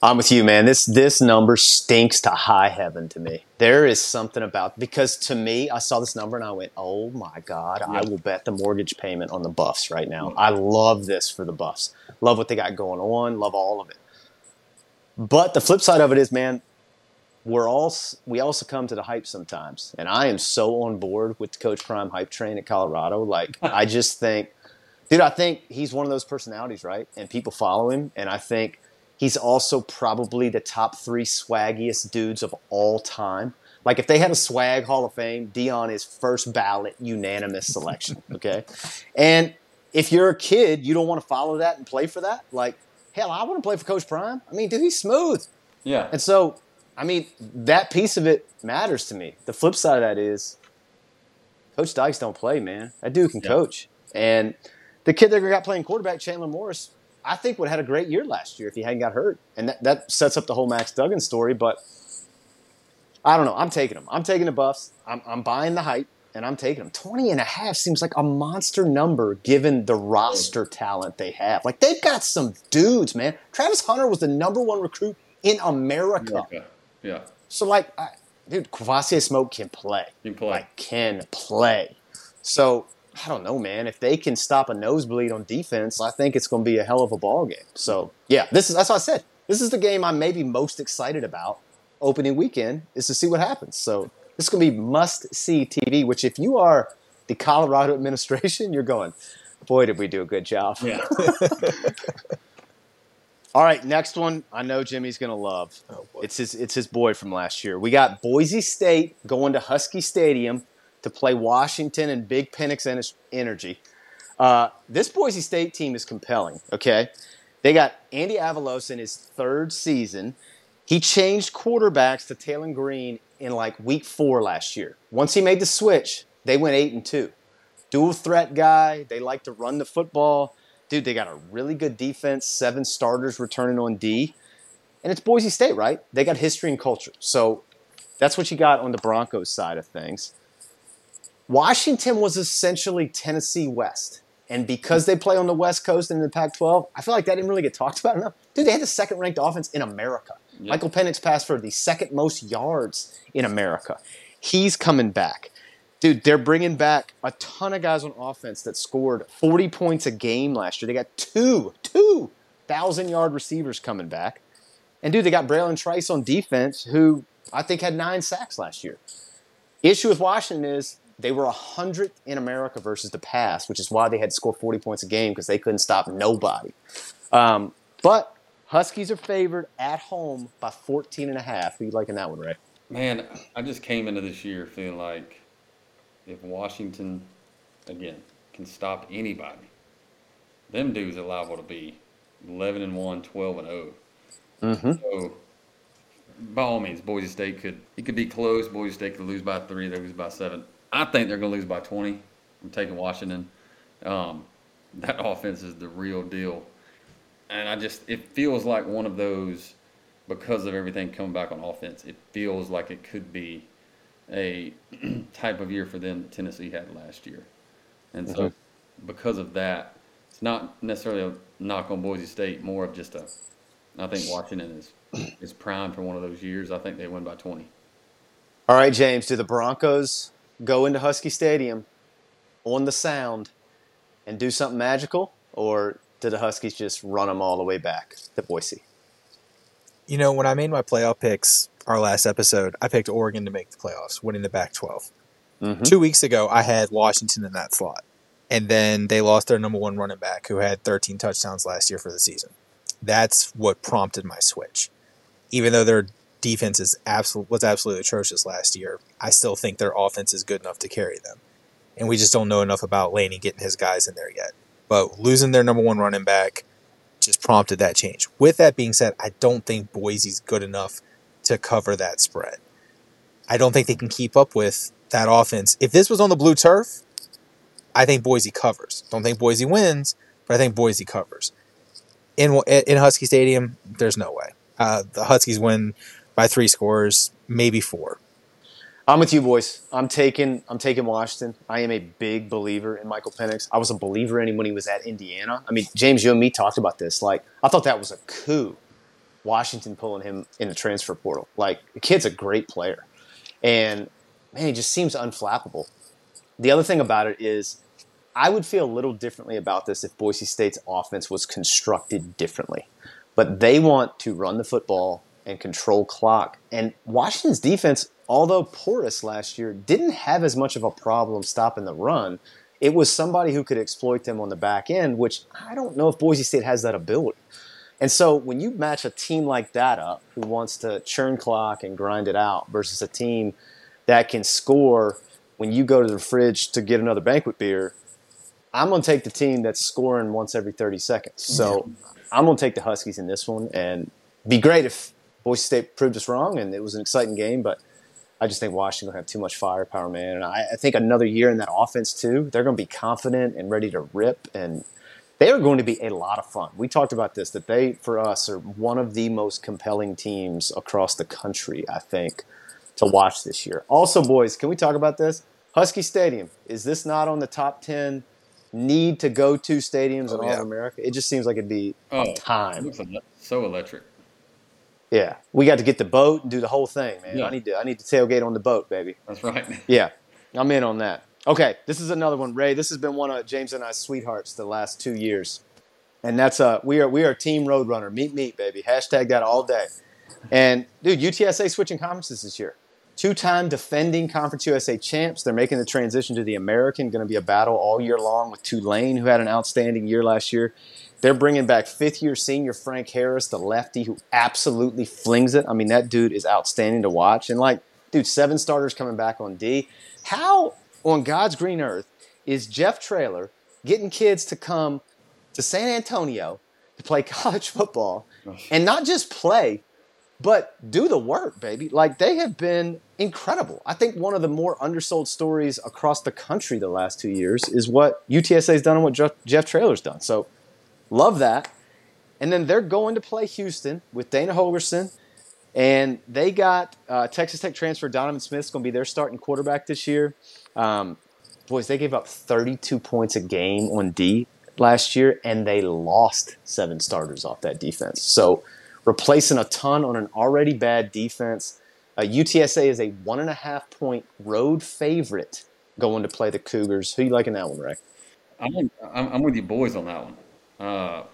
I'm with you, man. This this number stinks to high heaven to me. There is something about because to me, I saw this number and I went, "Oh my god, I will bet the mortgage payment on the Buffs right now." Mm. I love this for the Buffs. Love what they got going on. Love all of it. But the flip side of it is, man, we're all we all succumb to the hype sometimes, and I am so on board with the Coach Prime hype train at Colorado. Like, I just think, dude, I think he's one of those personalities, right? And people follow him, and I think he's also probably the top three swaggiest dudes of all time. Like, if they had a swag Hall of Fame, Deion is first ballot unanimous selection. Okay, and if you're a kid, you don't want to follow that and play for that. Like, hell, I want to play for Coach Prime. I mean, dude, he's smooth. Yeah. And so, I mean, that piece of it matters to me. The flip side of that is Coach Dykes don't play, man. That dude can Yeah. coach. And the kid that got playing quarterback, Chandler Morris, I think would have had a great year last year if he hadn't got hurt. And that, that sets up the whole Max Duggan story. But I don't know. I'm taking him. I'm taking the Buffs. I'm, I'm buying the hype, and I'm taking them. 20 and a half seems like a monster number given the roster talent they have. Like, they've got some dudes, man. Travis Hunter was the number one recruit in America. Yeah. Yeah. So, like, I, dude, Kavosiey Smoke can play. Can play. Like, can play. So, I don't know, man. If they can stop a nosebleed on defense, I think it's going to be a hell of a ball game. So, yeah, this is that's what I said. This is the game I'm maybe most excited about opening weekend is to see what happens. So, this is going to be must see TV. Which, if you are the Colorado administration, you're going, boy, did we do a good job. Yeah. All right, next one. I know Jimmy's gonna love. Oh, it's his it's his boy from last year. We got Boise State going to Husky Stadium to play Washington and Big Penix Ener- Energy. Uh, this Boise State team is compelling. Okay, they got Andy Avalos in his third season. He changed quarterbacks to Taylen Green in like week four last year. Once he made the switch, they went eight and two. Dual threat guy. They like to run the football. Dude, they got a really good defense, seven starters returning on D. And it's Boise State, right? They got history and culture. So that's what you got on the Broncos side of things. Washington was essentially Tennessee West. And because they play on the West Coast and in the Pac 12, I feel like that didn't really get talked about enough. Dude, they had the second ranked offense in America. Michael Penix passed for the second most yards in America. He's coming back. Dude, they're bringing back a ton of guys on offense that scored 40 points a game last year. They got two, two thousand yard receivers coming back. And dude, they got Bralen Trice on defense, who I think had nine sacks last year. Issue with Washington is they were 100th in America versus the pass, which is why they had to score 40 points a game because they couldn't stop nobody. Um, but Huskies are favored at home by 14 and a half. Who you liking that one, Ray? Man, I just came into this year feeling like if Washington, again, can stop anybody, them dudes are liable to be 11 and 1, 12 and 0. Mm-hmm. So, by all means, Boise State could it could be close. Boise State could lose by three. They lose by seven. I think they're going to lose by 20. I'm taking Washington. Um, that offense is the real deal, and I just it feels like one of those because of everything coming back on offense. It feels like it could be a type of year for them that Tennessee had last year, and so because of that, it's not necessarily a knock on Boise State. More of just a I think Washington is is primed for one of those years. I think they win by 20. All right, James, do the Broncos go into Husky Stadium on the sound and do something magical, or do the Huskies just run them all the way back to Boise? You know, when I made my playoff picks our last episode, I picked Oregon to make the playoffs, winning the Pac 12. Mhm. Two weeks ago, I had Washington in that slot. And then they lost their number one running back who had 13 touchdowns last year for the season. That's what prompted my switch. Even though their defense is absolute, was absolutely atrocious last year, I still think their offense is good enough to carry them. And we just don't know enough about Laney getting his guys in there yet. But losing their number one running back just prompted that change. With that being said, I don't think Boise's good enough to cover that spread. I don't think they can keep up with that offense. If this was on the blue turf, I think Boise covers. Don't think Boise wins, but I think Boise covers. In in Husky Stadium, there's no way. Uh, the Huskies win by three scores, maybe four. I'm with you, boys. I'm taking I'm taking Washington. I am a big believer in Michael Penix. I was a believer in him when he was at Indiana. I mean, James, you and me talked about this. Like, I thought that was a coup. Washington pulling him in the transfer portal. Like, the kid's a great player, and man, he just seems unflappable. The other thing about it is, I would feel a little differently about this if Boise State's offense was constructed differently. But they want to run the football and control clock. And Washington's defense, although porous last year, didn't have as much of a problem stopping the run. It was somebody who could exploit them on the back end, which I don't know if Boise State has that ability. And so when you match a team like that up, who wants to churn clock and grind it out, versus a team that can score when you go to the fridge to get another banquet beer, I'm going to take the team that's scoring once every 30 seconds. So I'm going to take the Huskies in this one, and be great if Boise State proved us wrong and it was an exciting game, but I just think Washington have too much firepower, man. And I, I think another year in that offense too, they're going to be confident and ready to rip, and they are going to be a lot of fun. We talked about this that they, for us, are one of the most compelling teams across the country. I think to watch this year. Also, boys, can we talk about this? Husky Stadium is this not on the top ten need to go to stadiums Oh, in all yeah. of America? It just seems like it'd be Oh, time. looks so electric. Yeah, we got to get the boat and do the whole thing, man. Yeah. I need to I need to tailgate on the boat, baby. That's right. Yeah, I'm in on that. Okay, this is another one, Ray. This has been one of James and I's sweethearts the last two years, and that's uh we are we are Team Roadrunner. Meet meet, baby. Hashtag that all day. And dude, UTSA switching conferences this year. Two-time defending Conference USA champs. They're making the transition to the American. Going to be a battle all year long with Tulane, who had an outstanding year last year. They're bringing back fifth-year senior Frank Harris, the lefty who absolutely flings it. I mean, that dude is outstanding to watch. And like, dude, seven starters coming back on D. How on God's green earth is Jeff Traylor getting kids to come to San Antonio to play college football and not just play, but do the work, baby. Like they have been incredible. I think one of the more undersold stories across the country the last two years is what UTSA's done and what Jeff, Jeff Traylor's done. So love that. And then they're going to play Houston with Dana Holgorsen. And they got uh, Texas Tech transfer Donovan Smith's going to be their starting quarterback this year. Um, boys, they gave up 32 points a game on D last year, and they lost seven starters off that defense. So replacing a ton on an already bad defense. Uh, UTSA is a one and a half point road favorite going to play the Cougars. Who you liking that one, Ray? I'm, I'm, I'm with you boys on that one. Uh,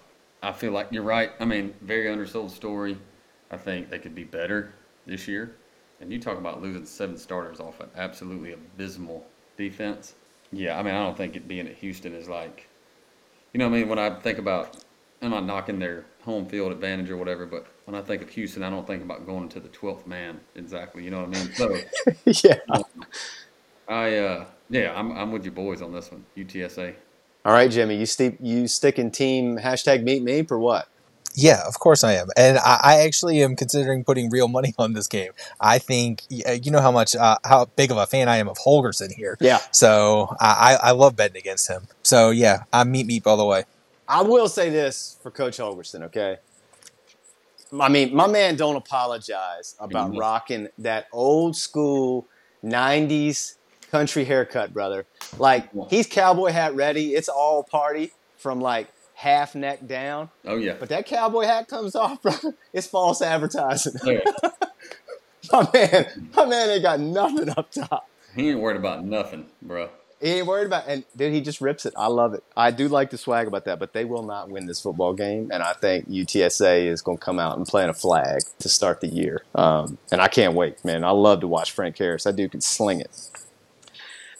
I feel like you're right. I mean, very undersold story. I think they could be better this year. And you talk about losing seven starters off an absolutely abysmal defense. Yeah, I mean, I don't think it being at Houston is like, you know what I mean? When I think about, I'm not knocking their home field advantage or whatever, but when I think of Houston, I don't think about going to the 12th man exactly. You know what I mean? So, yeah. I, uh, yeah, I'm, I'm with you boys on this one. UTSA. All right, Jimmy, you sti you sticking team hashtag meet meep or what? Yeah, of course I am, and I, I actually am considering putting real money on this game. I think you know how much uh, how big of a fan I am of Holgorsen here. Yeah. So I, I I love betting against him. So yeah, I'm meet meet all the way. I will say this for Coach Holgorsen, okay? I mean, my man don't apologize about Mhm. rocking that old school 90s country haircut, brother. Like, he's cowboy hat ready. It's all party from like half neck down. Oh, yeah. But that cowboy hat comes off, brother. It's false advertising. Yeah. my man, my man ain't got nothing up top. He ain't worried about nothing, bro. He ain't worried about and dude, he just rips it. I love it. I do like the swag about that, but they will not win this football game. And I think UTSA is going to come out and plant a flag to start the year. Um, and I can't wait, man. I love to watch Frank Harris. That dude can sling it.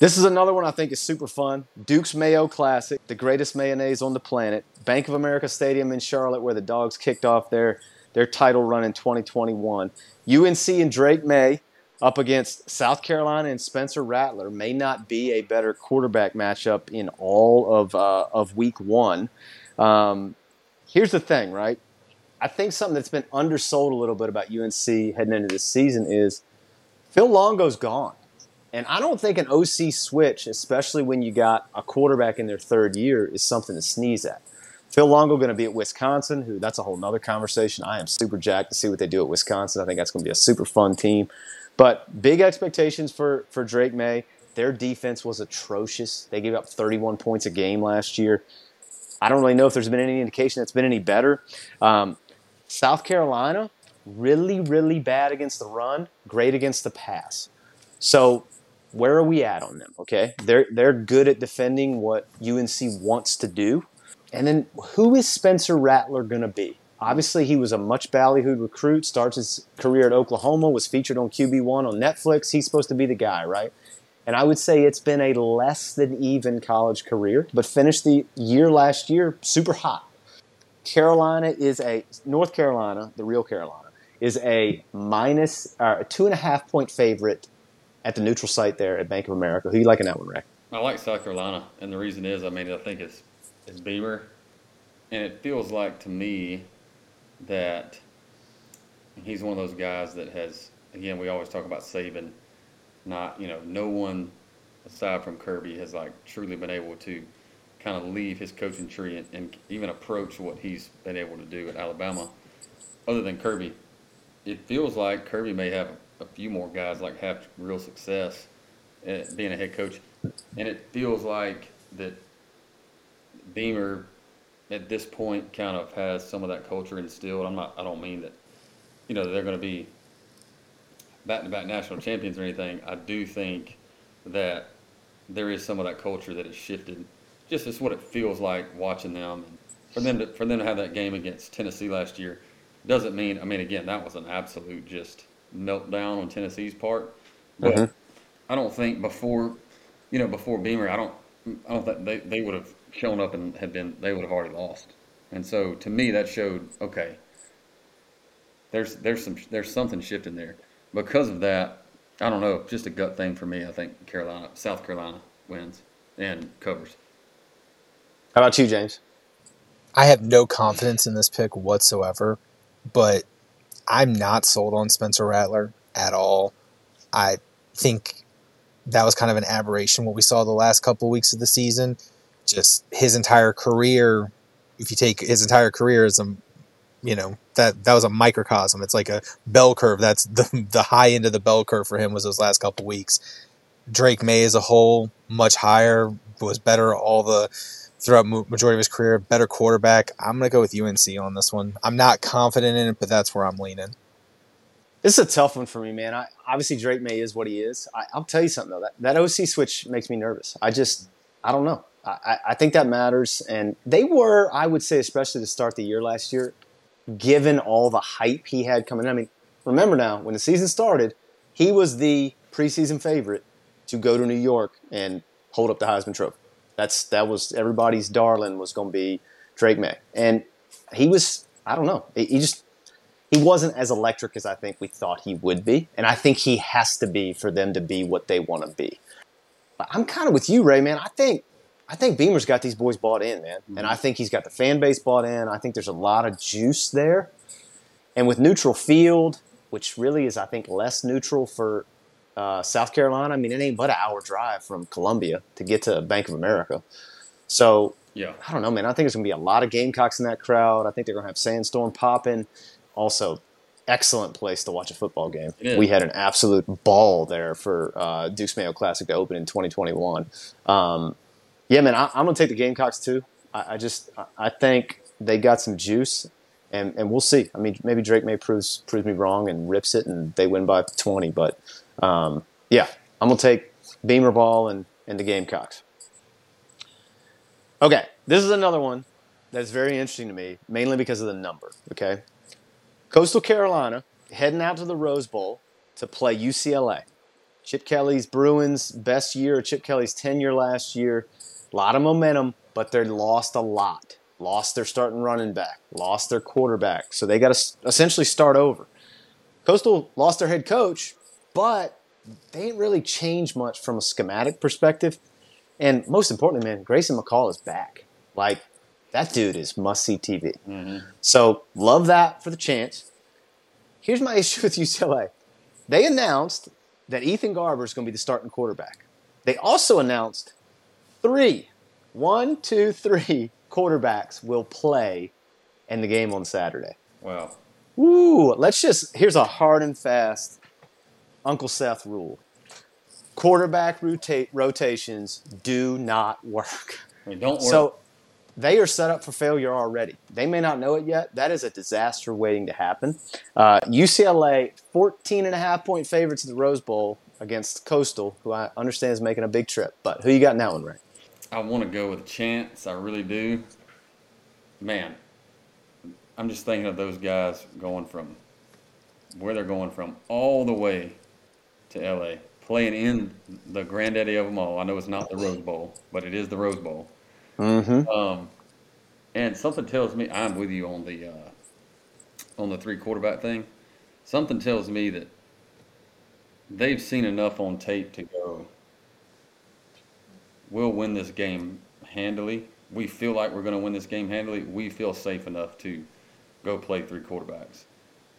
This is another one I think is super fun. Duke's Mayo Classic, the greatest mayonnaise on the planet. Bank of America Stadium in Charlotte, where the Dogs kicked off their their title run in 2021. UNC and Drake Maye up against South Carolina and Spencer Rattler may not be a better quarterback matchup in all of uh, of Week One. Um, here's the thing, right? I think something that's been undersold a little bit about UNC heading into this season is Phil Longo's gone. And I don't think an OC switch, especially when you got a quarterback in their third year, is something to sneeze at. Phil Longo going to be at Wisconsin, who that's a whole nother conversation. I am super jacked to see what they do at Wisconsin. I think that's going to be a super fun team. But big expectations for, for Drake Maye. Their defense was atrocious. They gave up 31 points a game last year. I don't really know if there's been any indication that's been any better. Um, South Carolina, really, really bad against the run, great against the pass. So where are we at on them? Okay, they're they're good at defending what UNC wants to do. And then who is Spencer Rattler going to be? Obviously, he was a much ballyhooed recruit. Starts his career at Oklahoma. Was featured on QB one on Netflix. He's supposed to be the guy, right? And I would say it's been a less than even college career, but finished the year last year super hot. Carolina is a North Carolina, the real Carolina, is a minus uh, a two and a half point favorite at the neutral site there at Bank of America. Who you like in that one, Ray? I like South Carolina, and the reason is, I mean, I think it's it's Beamer. and it feels like to me that he's one of those guys that has again we always talk about Saban, not you know no one aside from Kirby has like truly been able to kind of leave his coaching tree and, and even approach what he's been able to do at Alabama, other than Kirby. It feels like Kirby may have a few more guys like have real success at being a head coach, and it feels like that Beamer at this point kind of has some of that culture instilled. I'm not. I don't mean that, you know, they're going to be back-to-back national champions or anything. I do think that there is some of that culture that has shifted. Just as what it feels like watching them. And for them to for them to have that game against Tennessee last year doesn't mean. I mean, again, that was an absolute just meltdown on Tennessee's part. But Mhm. I don't think before, you know, before Beamer, I don't. I don't think they, they would have shown up and had been. They would have already lost. And so to me, that showed okay. There's there's some there's something shifting there because of that. I don't know, just a gut thing for me. I think Carolina, South Carolina wins and covers. How about you, James? I have no confidence in this pick whatsoever, but I'm not sold on Spencer Rattler at all. I think that was kind of an aberration what we saw the last couple weeks of the season. Just his entire career, if you take his entire career as a you know that that was a microcosm. It's like a bell curve. That's the the high end of the bell curve for him was those last couple weeks. Drake Maye as a whole much higher was better all the throughout majority of his career. Better quarterback. I'm gonna go with UNC on this one. I'm not confident in it, but that's where I'm leaning. This is a tough one for me, man. I, obviously, Drake Maye is what he is. I, I'll tell you something though. That that OC switch makes me nervous. I just, I don't know. I, I- think that matters, and they were, I would say, especially to start the year last year, given all the hype he had coming. in. I mean, remember now when the season started, he was the preseason favorite to go to New York and hold up the Heisman Trophy. That's that was everybody's darling was going to be Drake Maye, and he was. I don't know. He just he wasn't as electric as I think we thought he would be, and I think he has to be for them to be what they want to be. But I'm kind of with you, Ray, man. I think I think Beamer's got these boys bought in, man, and I mm-hmm. think he's got the fan base bought in. I think there's a lot of juice there, and with neutral field, which really is, I think, less neutral for uh, South Carolina. I mean, it ain't but an hour drive from Columbia to get to Bank of America. So Yeah, I don't know, man. I think there's going to be a lot of Gamecocks in that crowd. I think they're going to have Sandstorm popping. Also, excellent place to watch a football game. We had an absolute ball there for uh, Dukes Mayo Classic to open in 2021. Um, yeah, man, I, I'm going to take the Gamecocks too. I, I just, I- I think they got some juice, and, and we'll see. I mean, maybe Drake Maye proves proves me wrong and rips it, and they win by 20. But um, yeah, I'm to take Beamer Ball and, and the Gamecocks. Okay, this is another one that's very interesting to me, mainly because of the number. Okay, Coastal Carolina heading out to the Rose Bowl to play UCLA. Chip Kelly's Bruins' best year, Chip Kelly's tenure last year. A lot of momentum, but they lost a lot. Lost their starting running back, lost their quarterback, so they got to essentially start over. Coastal lost their head coach, but they didn't really changed much from a schematic perspective. And most importantly, man, Grayson McCall is back. Like, that dude is must see TV. Mm-hmm. So, love that for the Chants. Here's my issue with UCLA they announced that Ethan Garber is going to be the starting quarterback. They also announced three, one, two, three quarterbacks will play in the game on Saturday. wow. Ooh, let's just here's a hard and fast Uncle Seth rule. Quarterback rotate rotations do not work. Mean, don't worry. So they are set up for failure already. They may not know it yet. That is a disaster waiting to happen. Uh, UCLA, 14 and a half point favorites in the Rose Bowl against Coastal, who I understand is making a big trip. But who you got in that one, Ray? I want to go with a Chants. I really do. Man, I'm just thinking of those guys going from where they're going from all the way to LA, playing in the granddaddy of them all. I know it's not the Rose Bowl, but it is the Rose Bowl. Mm-hmm. Um, and something tells me I'm with you on the uh, on the three quarterback thing. Something tells me that they've seen enough on tape to go. We'll win this game handily, we feel like we're going to win this game handily, we feel safe enough to go play three quarterbacks.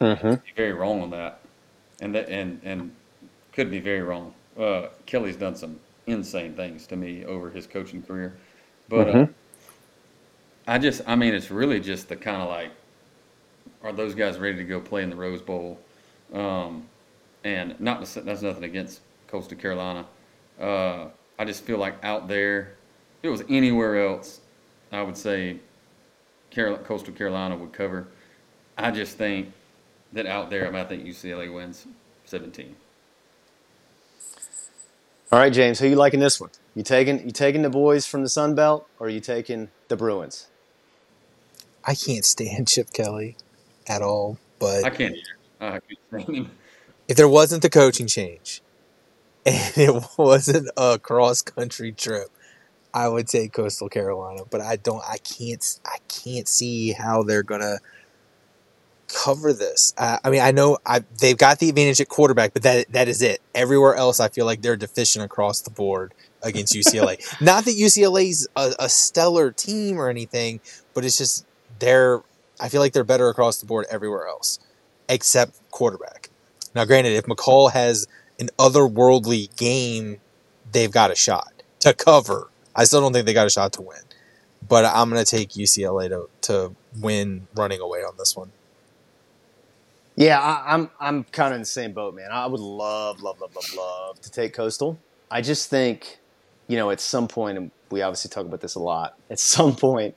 Mm-hmm. Very wrong on that, and that and and could be very wrong. Uh, Kelly's done some insane things to me over his coaching career, but uh, Mhm. I just, I mean, it's really just the kind of like, are those guys ready to go play in the Rose Bowl? Um, and not to that's nothing against Coastal Carolina. Uh, I just feel like out there, if it was anywhere else, I would say Carol- Coastal Carolina would cover. I just think that out there, I, mean, I think UCLA wins 17. All right, James, who you liking this one? You taking you taking the boys from the Sun Belt, or are you taking the Bruins? I can't stand Chip Kelly at all. But I can't either. I can't stand him. if there wasn't the coaching change and it wasn't a cross country trip, I would take Coastal Carolina. But I don't. I can't. I can't see how they're gonna cover this. Uh, I mean, I know I, they've got the advantage at quarterback, but that that is it. Everywhere else, I feel like they're deficient across the board against UCLA. Not that UCLA's a, a stellar team or anything, but it's just they're. I feel like they're better across the board everywhere else, except quarterback. Now, granted, if McCall has an otherworldly game, they've got a shot to cover. I still don't think they got a shot to win, but I'm going to take UCLA to to win running away on this one. Yeah, I, I'm I'm kind of in the same boat, man. I would love, love, love, love, love to take Coastal. I just think, you know, at some point, and we obviously talk about this a lot. At some point,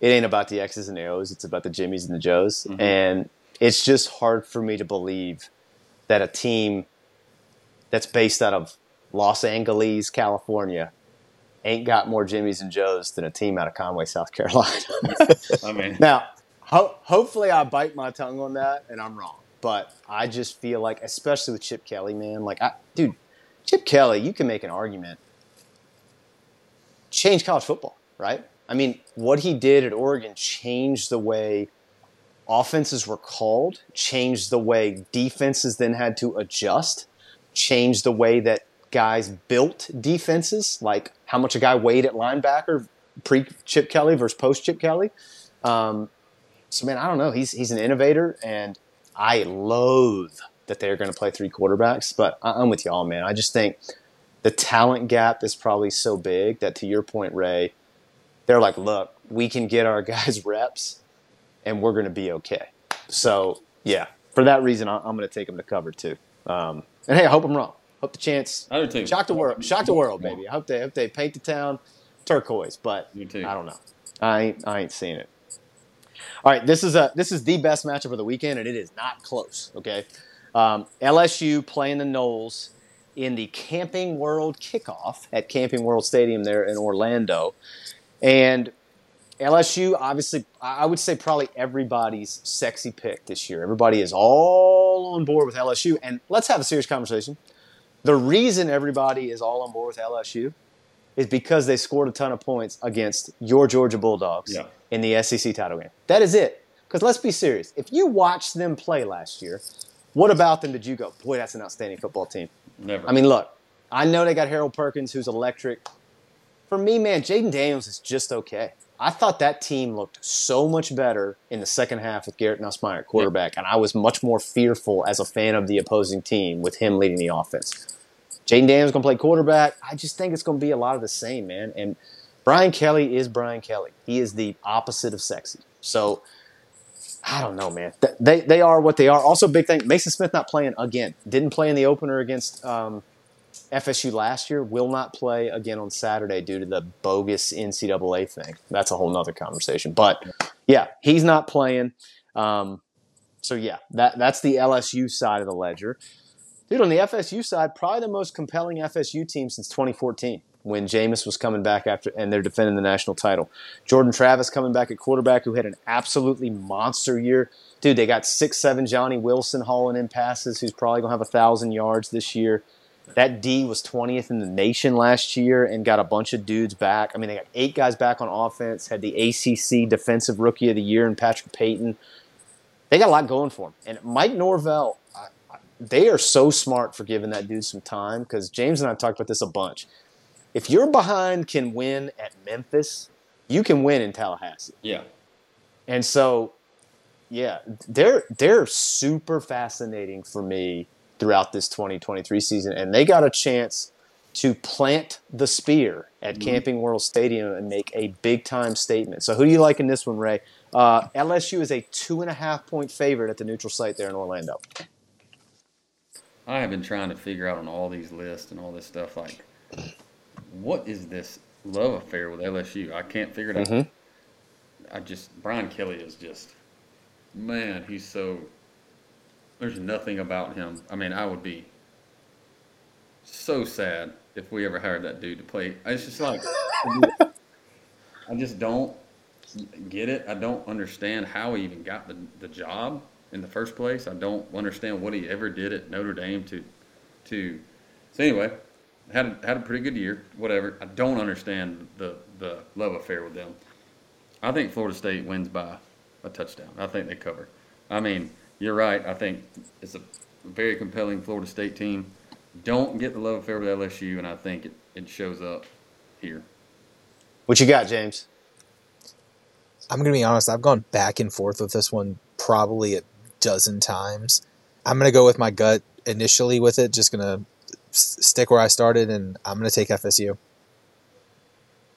it ain't about the X's and the O's; it's about the Jimmies and the Joes, Mhm. and it's just hard for me to believe that a team that's based out of Los Angeles, California, ain't got more Jimmies and Joes than a team out of Conway, South Carolina. I mean, Now, ho- hopefully, I bite my tongue on that, and I'm wrong. But I just feel like, especially with Chip Kelly, man, like, I, dude, Chip Kelly, you can make an argument. Change college football, right? I mean, what he did at Oregon changed the way offenses were called, changed the way defenses then had to adjust, changed the way that guys built defenses, like how much a guy weighed at linebacker pre Chip Kelly versus post Chip Kelly. Um, so man, I don't know. He's he's an innovator, and I loathe that they're going to play three quarterbacks. But I, I'm with y'all, man. I just think the talent gap is probably so big that, to your point, Ray, they're like, look, we can get our guys reps, and we're going to be okay. So yeah, for that reason, I, I'm going to take them to cover too. Um, and hey, I hope I'm wrong. Hope the Chants do too. shock the world, shock the world, baby. I hope they hope they paint the town turquoise, but I don't know. I ain't I ain't seeing it. All right, this is a this is the best matchup of the weekend, and it is not close. Okay, um, LSU playing the Noles in the Camping World kickoff at Camping World Stadium there in Orlando, and LSU obviously I I would say probably everybody's sexy pick this year. Everybody is all on board with LSU, and let's have a serious conversation. The reason everybody is all on board with LSU is because they scored a ton of points against your Georgia Bulldogs Yeah. in the SEC title game. That is it. Because let's be serious. If you watched them play last year, what about them did you go, boy, that's an outstanding football team? Never. I mean, look, I know they got Harold Perkins, who's electric. For me, man, Jayden Daniels is just okay. I thought that team looked so much better in the second half with Garrett Nussmeier at quarterback, and I was much more fearful as a fan of the opposing team with him leading the offense. Jayden Daniels going to play quarterback. I just think it's going to be a lot of the same, man. And Brian Kelly is Brian Kelly. He is the opposite of sexy. So I don't know, man. They they are what they are. Also, big thing: Maason Smith not playing again. Didn't play in the opener against um, FSU last year. Will not play again on Saturday due to the bogus NCAA thing. That's a whole nother conversation. But yeah, he's not playing. Um, so yeah, that that's the LSU side of the ledger. Dude, on the FSU side, probably the most compelling FSU team since 2014 when Jameis was coming back after and they're defending the national title. Jordan Travis coming back at quarterback who had an absolutely monster year. Dude, they got six seven Johnny Wilson hauling in passes, who's probably gonna have a thousand yards this year. That D was 20th in the nation last year and got a bunch of dudes back. I mean, they got eight guys back on offense, had the ACC Defensive Rookie of the Year in Patrick Payton. They got a lot going for them. And Mike Norvell, they are so smart for giving that dude some time because James and I talked about this a bunch. If you're behind can win at Memphis, you can win in Tallahassee. Yeah. And so, yeah, they're they're super fascinating for me throughout this 2023 season, and they got a chance to plant the spear at Mhm. Camping World Stadium and make a big time statement. So, who do you like in this one, Ray? Uh, LSU is a two and a half point favorite at the neutral site there in Orlando. I have been trying to figure out on all these lists and all this stuff, like, what is this love affair with LSU? I can't figure it out. Mhm. I just, Brian Kelly is just, man, he's so, there's nothing about him. I mean, I would be so sad if we ever hired that dude to play. It's just like, I just don't get it. I don't understand how he even got the, the job in the first place. I don't understand what he ever did at Notre Dame to, to. So anyway, had a, had a pretty good year. Whatever. I don't understand the the love affair with them. I think Florida State wins by a touchdown. I think they cover. I mean, you're right. I think it's a very compelling Florida State team. Don't get the love affair with LSU, and I think it, it shows up here. What you got, James? I'm gonna be honest. I've gone back and forth with this one probably a dozen times. I'm gonna go with my gut initially with it. Just gonna s- stick where I started, and I'm gonna take FSU.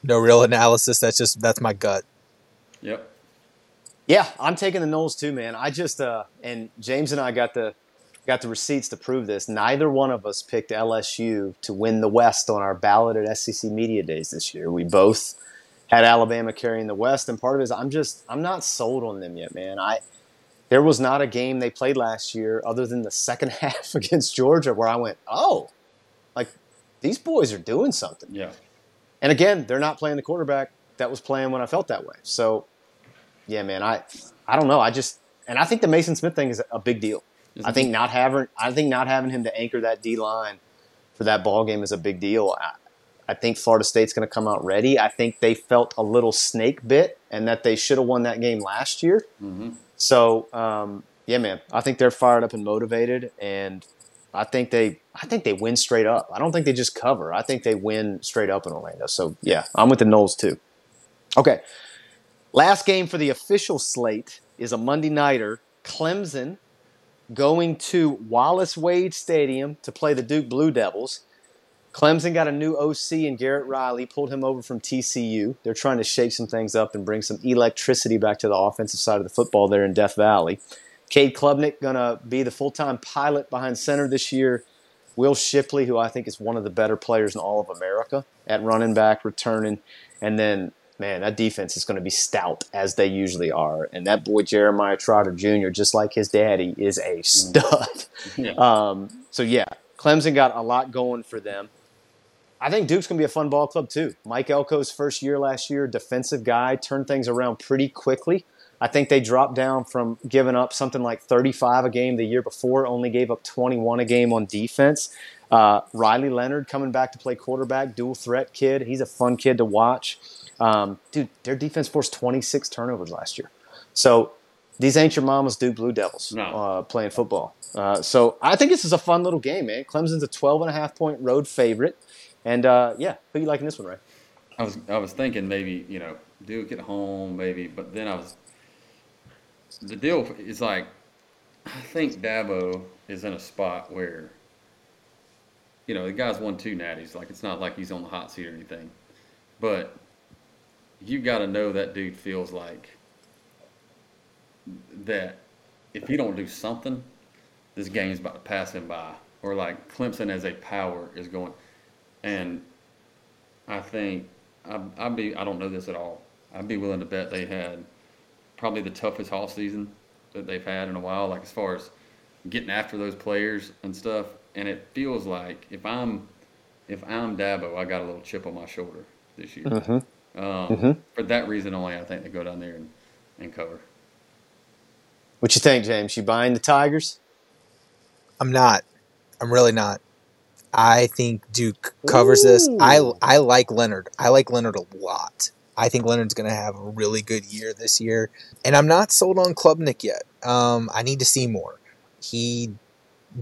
No real analysis. That's just that's my gut. Yep. Yeah, I'm taking the Noles too, man. I just uh, and James and I got the got the receipts to prove this. Neither one of us picked LSU to win the West on our ballot at SEC Media Days this year. We both had Alabama carrying the West, and part of it is I'm just I'm not sold on them yet, man. I there was not a game they played last year other than the second half against Georgia where I went, oh, like these boys are doing something. Yeah. And again, they're not playing the quarterback that was playing when I felt that way. So, yeah, man, I I don't know. I just and I think the Maason Smith thing is a big deal. I think not having I think not having him to anchor that D line for that ball game is a big deal. I, I think Florida State's going to come out ready. I think they felt a little snake bit and that they should have won that game last year. hmm So, um, yeah, man, I think they're fired up and motivated, and I think they, I think they win straight up. I don't think they just cover. I think they win straight up in Orlando. So, yeah, I'm with the Noles too. Okay, last game for the official slate is a Monday nighter. Clemson going to Wallace Wade Stadium to play the Duke Blue Devils. Clemson got a new OC and Garrett Riley, pulled him over from TCU. They're trying to shake some things up and bring some electricity back to the offensive side of the football there in Death Valley. Cade Klubnik gonna be the full-time pilot behind center this year. Will Shipley, who I think is one of the better players in all of America at running back, returning, and then man, that defense is going to be stout as they usually are. And that boy Jeremiah Trotter Jr., just like his daddy, is a stud. Yeah. Um, so yeah, Clemson got a lot going for them. I think Duke's gonna be a fun ball club too. Mike Elko's first year last year, defensive guy, turned things around pretty quickly. I think they dropped down from giving up something like 35 a game the year before, only gave up 21 a game on defense. Uh, Riley Leonard coming back to play quarterback, dual threat kid. He's a fun kid to watch. Um, dude, their defense forced 26 turnovers last year. So these ain't your mama's Duke Blue Devils No. uh, playing football. Uh, so I think this is a fun little game, man. Clemson's a 12 and a half point road favorite. And uh, yeah, who you liking this one, Ray? I was I was thinking maybe you know Duke at home maybe, but then I was the deal is like I think Dabo is in a spot where you know the guy's won two natties. Like it's not like he's on the hot seat or anything, but you got to know that dude feels like that if he don't do something, this game's about to pass him by, or like Clemson as a power is going, and I think I'd, I'd be I don't know this at all. I'd be willing to bet they had probably the toughest off season that they've had in a while, like as far as getting after those players and stuff. And it feels like if I'm if I'm Dabo, I got a little chip on my shoulder this year. Um, Mhm. For that reason only, I think they go down there and, and cover. What you think, James? You buying the Tigers? I'm not. I'm really not. I think Duke covers this. I I like Leonard. I like Leonard a lot. I think Leonard's going to have a really good year this year, and I'm not sold on Klubnik yet. Um, I need to see more. He,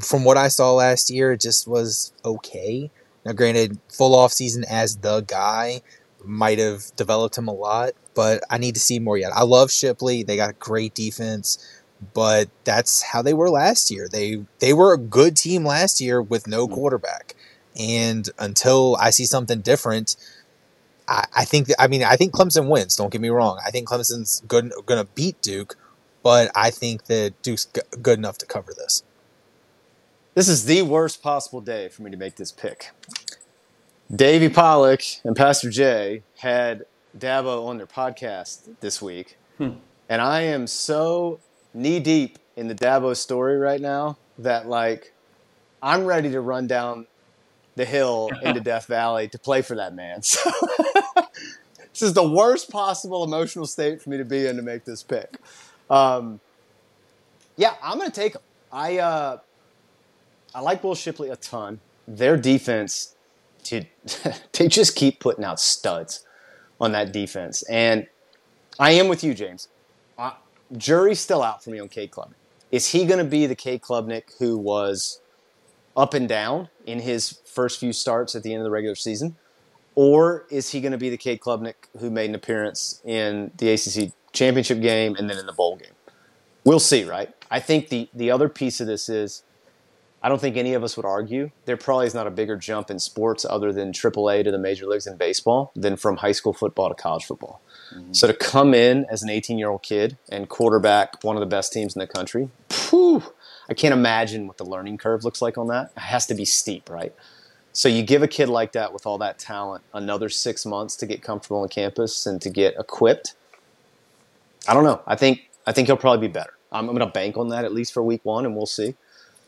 from what I saw last year, it just was okay. Now, granted, full off season as the guy, might have developed him a lot, but I need to see more yet. I love Shipley. They got a great defense, but that's how they were last year. They they were a good team last year with no mm-hmm. quarterback. And until I see something different, I, I think that, I mean I think Clemson wins. Don't get me wrong. I think Clemson's good going to beat Duke, but I think that Duke's g- good enough to cover this. This is the worst possible day for me to make this pick. Davey Pollack and Pastor Jay had Dabo on their podcast this week, hmm. and I am so knee deep in the Dabo story right now that like I'm ready to run down the hill into Death Valley to play for that man. So this is the worst possible emotional state for me to be in to make this pick. Um, yeah, I'm gonna take. I uh, I like Will Shipley a ton. Their defense, to they just keep putting out studs on that defense, and I am with you, James. Jury's still out for me on K Club. Is he going to be the K Klubnik who was up and down in his first few starts at the end of the regular season? Or is he going to be the K Klubnik who made an appearance in the ACC championship game and then in the bowl game? We'll see, right? I think the, the other piece of this is I don't think any of us would argue there probably is not a bigger jump in sports other than AAA to the major leagues in baseball than from high school football to college football. So to come in as an 18 year old kid and quarterback one of the best teams in the country, phew, I can't imagine what the learning curve looks like on that. It has to be steep, right? So you give a kid like that with all that talent another six months to get comfortable on campus and to get equipped. I don't know. I think I think he'll probably be better. I'm, I'm going to bank on that at least for week one, and we'll see.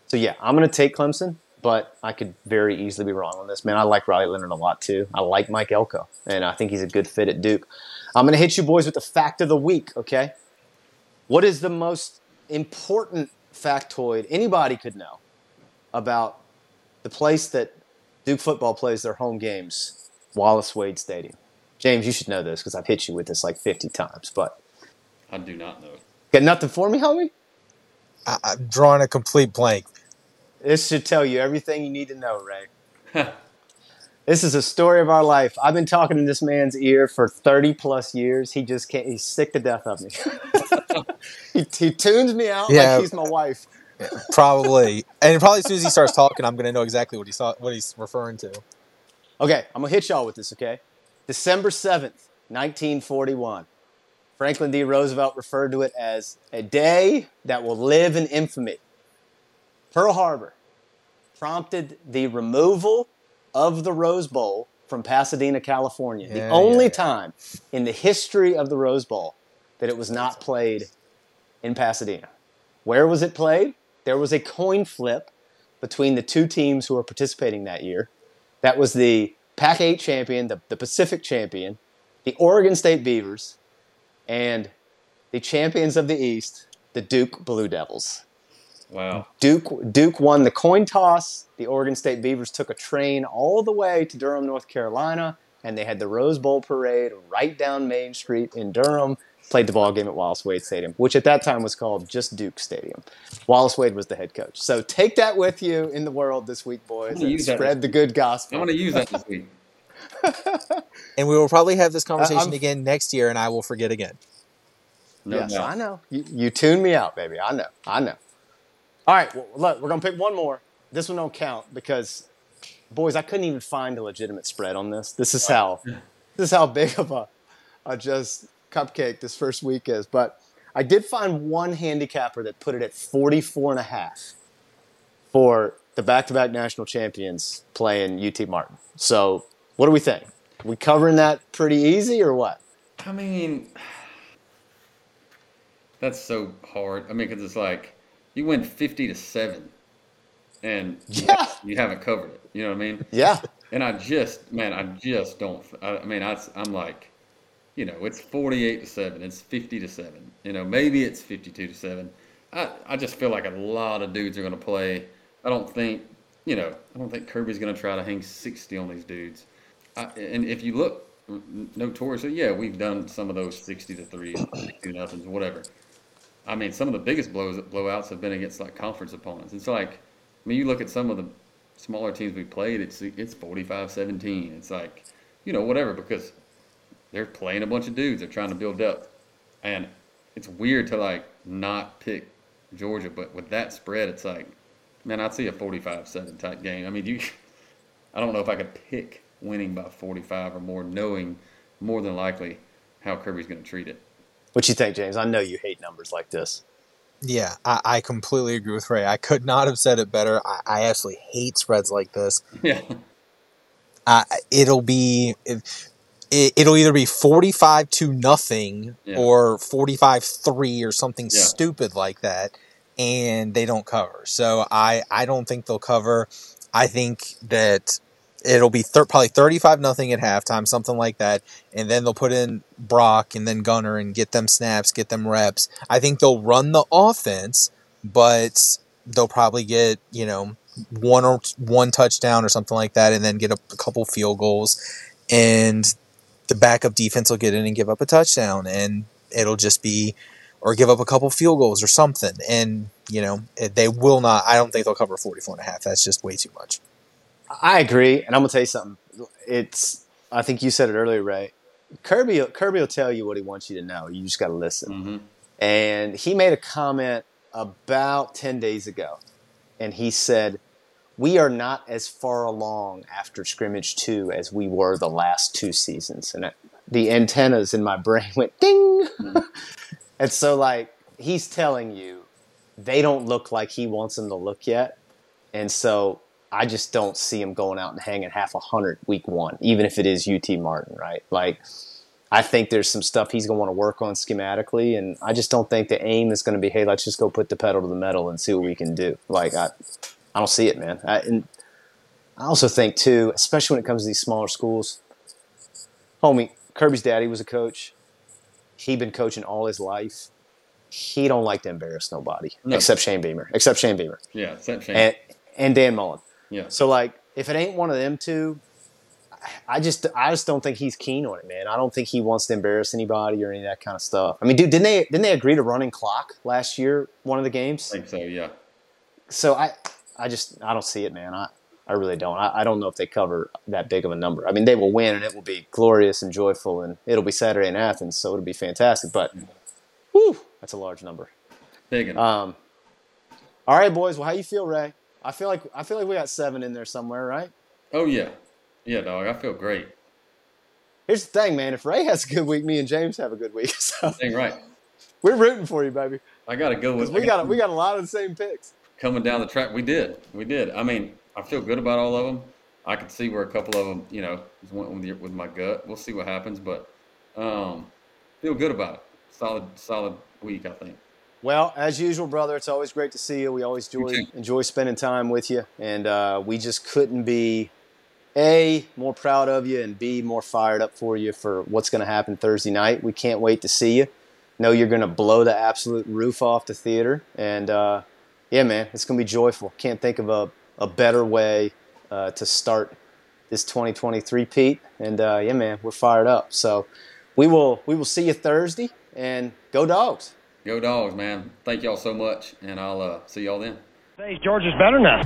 So yeah, I'm going to take Clemson, but I could very easily be wrong on this. Man, I like Riley Leonard a lot too. I like Mike Elko, and I think he's a good fit at Duke. I'm going to hit you boys with the fact of the week. Okay, what is the most important factoid anybody could know about the place that Duke football plays their home games, Wallace Wade Stadium? James, you should know this because I've hit you with this like 50 times. But I do not know. got nothing for me, homie. I, I'm drawing a complete blank. This should tell you everything you need to know, Ray. this is a story of our life. I've been talking in this man's ear for 30 plus years. He just can't, he's sick to death of me. he, he tunes me out Yeah. like he's my wife. Probably, and probably as soon as he starts talking, I'm gonna know exactly what he saw, what he's referring to. Okay, I'm gonna hit y'all with this, okay? December 7th, 1941. Franklin D. Roosevelt referred to it as a day that will live in infamy. Pearl Harbor prompted the removal of the Rose Bowl from Pasadena, California. the only yeah. time in the history of the Rose Bowl that it was not played in Pasadena. Where was it played? There was a coin flip between the two teams who were participating that year. That was the Pac 8 champion, the, the Pacific champion, the Oregon State Beavers, and the champions of the East, the Duke Blue Devils. Wow. Duke Duke won the coin toss. The Oregon State Beavers took a train all the way to Durham, North Carolina, and they had the Rose Bowl parade right down Main Street in Durham. Played the ball game at Wallace Wade Stadium, which at that time was called just Duke Stadium. Wallace Wade was the head coach. So take that with you in the world this week, boys, gonna and spread this the good gospel. I'm going to use that this week. And we will probably have this uh, conversation I'm- again next year, and I will forget again. No yes, doubt. I know. You, you tune me out, baby. I know. I know. All right, well, look, we're gonna pick one more. This one don't count because, boys, I couldn't even find a legitimate spread on this. This is how, this is how big of a, a just cupcake this first week is. But I did find one handicapper that put it at 44 and a half for the back-to-back national champions playing UT Martin. So, what do we think? we covering that pretty easy or what? I mean, that's so hard. I mean, because it's like you win 50 to 7 and you- Yeah. you haven't covered it. You know what I mean? Yeah. And I just, man, I just don't. I, I mean, I, I'm like, you know, it's 48 to 7, it's 50 to 7. You know, maybe it's 52 to 7. I, I just feel like a lot of dudes are going to play. I don't think, you know, I don't think Kirby's going to try to hang 60 on these dudes. I, and if you look notoriously, yeah, we've done some of those 60 to 3, 2 nothings, whatever. I mean, some of the biggest blows blowouts have been against like conference opponents. It's like, I mean, you look at some of the smaller teams we played, it's it's 45-17. It's like, you know, whatever because they're playing a bunch of dudes. They're trying to build depth, and it's weird to like not pick Georgia, but with that spread, it's like, man, I'd see a 45-7 type game. I mean, you, I don't know if I could pick winning by 45 or more, knowing more than likely how Kirby's going to treat it. What you think, James? I know you hate numbers like this. Yeah, I, I completely agree with Ray. I could not have said it better. I, I absolutely hate spreads like this. Yeah, Uh, it'll be it, it'll either be 45 to nothing Yeah. or 45 3 or something Yeah. stupid like that and they don't cover so i i don't think they'll cover i think that it'll be thir- probably 35 nothing at halftime something like that and then they'll put in brock and then gunner and get them snaps get them reps i think they'll run the offense but they'll probably get you know one or one touchdown or something like that, and then get a, a couple field goals, and the backup defense will get in and give up a touchdown, and it'll just be or give up a couple field goals or something, and you know they will not. I don't think they'll cover 44 and a half. That's just way too much. I agree, and I'm gonna tell you something. It's I think you said it earlier, Ray. Kirby Kirby will tell you what he wants you to know. You just got to listen. hmm And he made a comment about 10 days ago. And he said, We are not as far along after scrimmage two as we were the last two seasons. And the antennas in my brain went ding. and so, like, he's telling you they don't look like he wants them to look yet. And so I just don't see him going out and hanging half a hundred week one, even if it is UT Martin, right? Like, I think there's some stuff he's going to want to work on schematically, and I just don't think the aim is going to be, hey, let's just go put the pedal to the metal and see what we can do. Like I, I don't see it, man. I, and I also think too, especially when it comes to these smaller schools, homie, Kirby's daddy was a coach. He'd been coaching all his life. He don't like to embarrass nobody No. except Shane Beamer, except Shane Beamer Yeah, same shame. and and Dan Mullen. Yeah, So like, if it ain't one of them two, I just I just don't think he's keen on it, man. I don't think he wants to embarrass anybody or any of that kind of stuff. I mean, dude, didn't they didn't they agree to running clock last year? One of the games. I think so. Yeah, So I I just I don't see it, man. I I really don't. I, I don't know if they cover that big of a number. I mean, they will win and it will be glorious and joyful and it'll be Saturday in Athens, so it'll be fantastic. But whew, that's a large number. big. Um, all right, boys. Well, how you feel, Ray? I feel like I feel like we got seven in there somewhere, right? oh yeah, yeah, dog. I feel great. Here's the thing, man. If Ray has a good week, me and James have a good week. So Dang right. we're rooting for you, baby. I got to go with. we got we got a lot of the same picks. coming down the track. We did. We did. I mean, I feel good about all of them. I could see where a couple of them, you know, just went with, your, with my gut. We'll see what happens, but um, feel good about it. Solid, solid week, I think. Well, as usual, brother, it's always great to see you. We always enjoy enjoy spending time with you, and uh, we just couldn't be a more proud of you, and b more fired up for you for what's going to happen Thursday night. We can't wait to see you. Know you're going to blow the absolute roof off the theater, and uh, yeah, man, it's going to be joyful. Can't think of a, a better way uh, to start this 2023 peat. And uh, yeah, man, we're fired up. So we will we will see you Thursday, and go Dawgs. Go Dawgs, man. Thank y'all so much, and I'll uh, see y'all then. Hey, George is better now.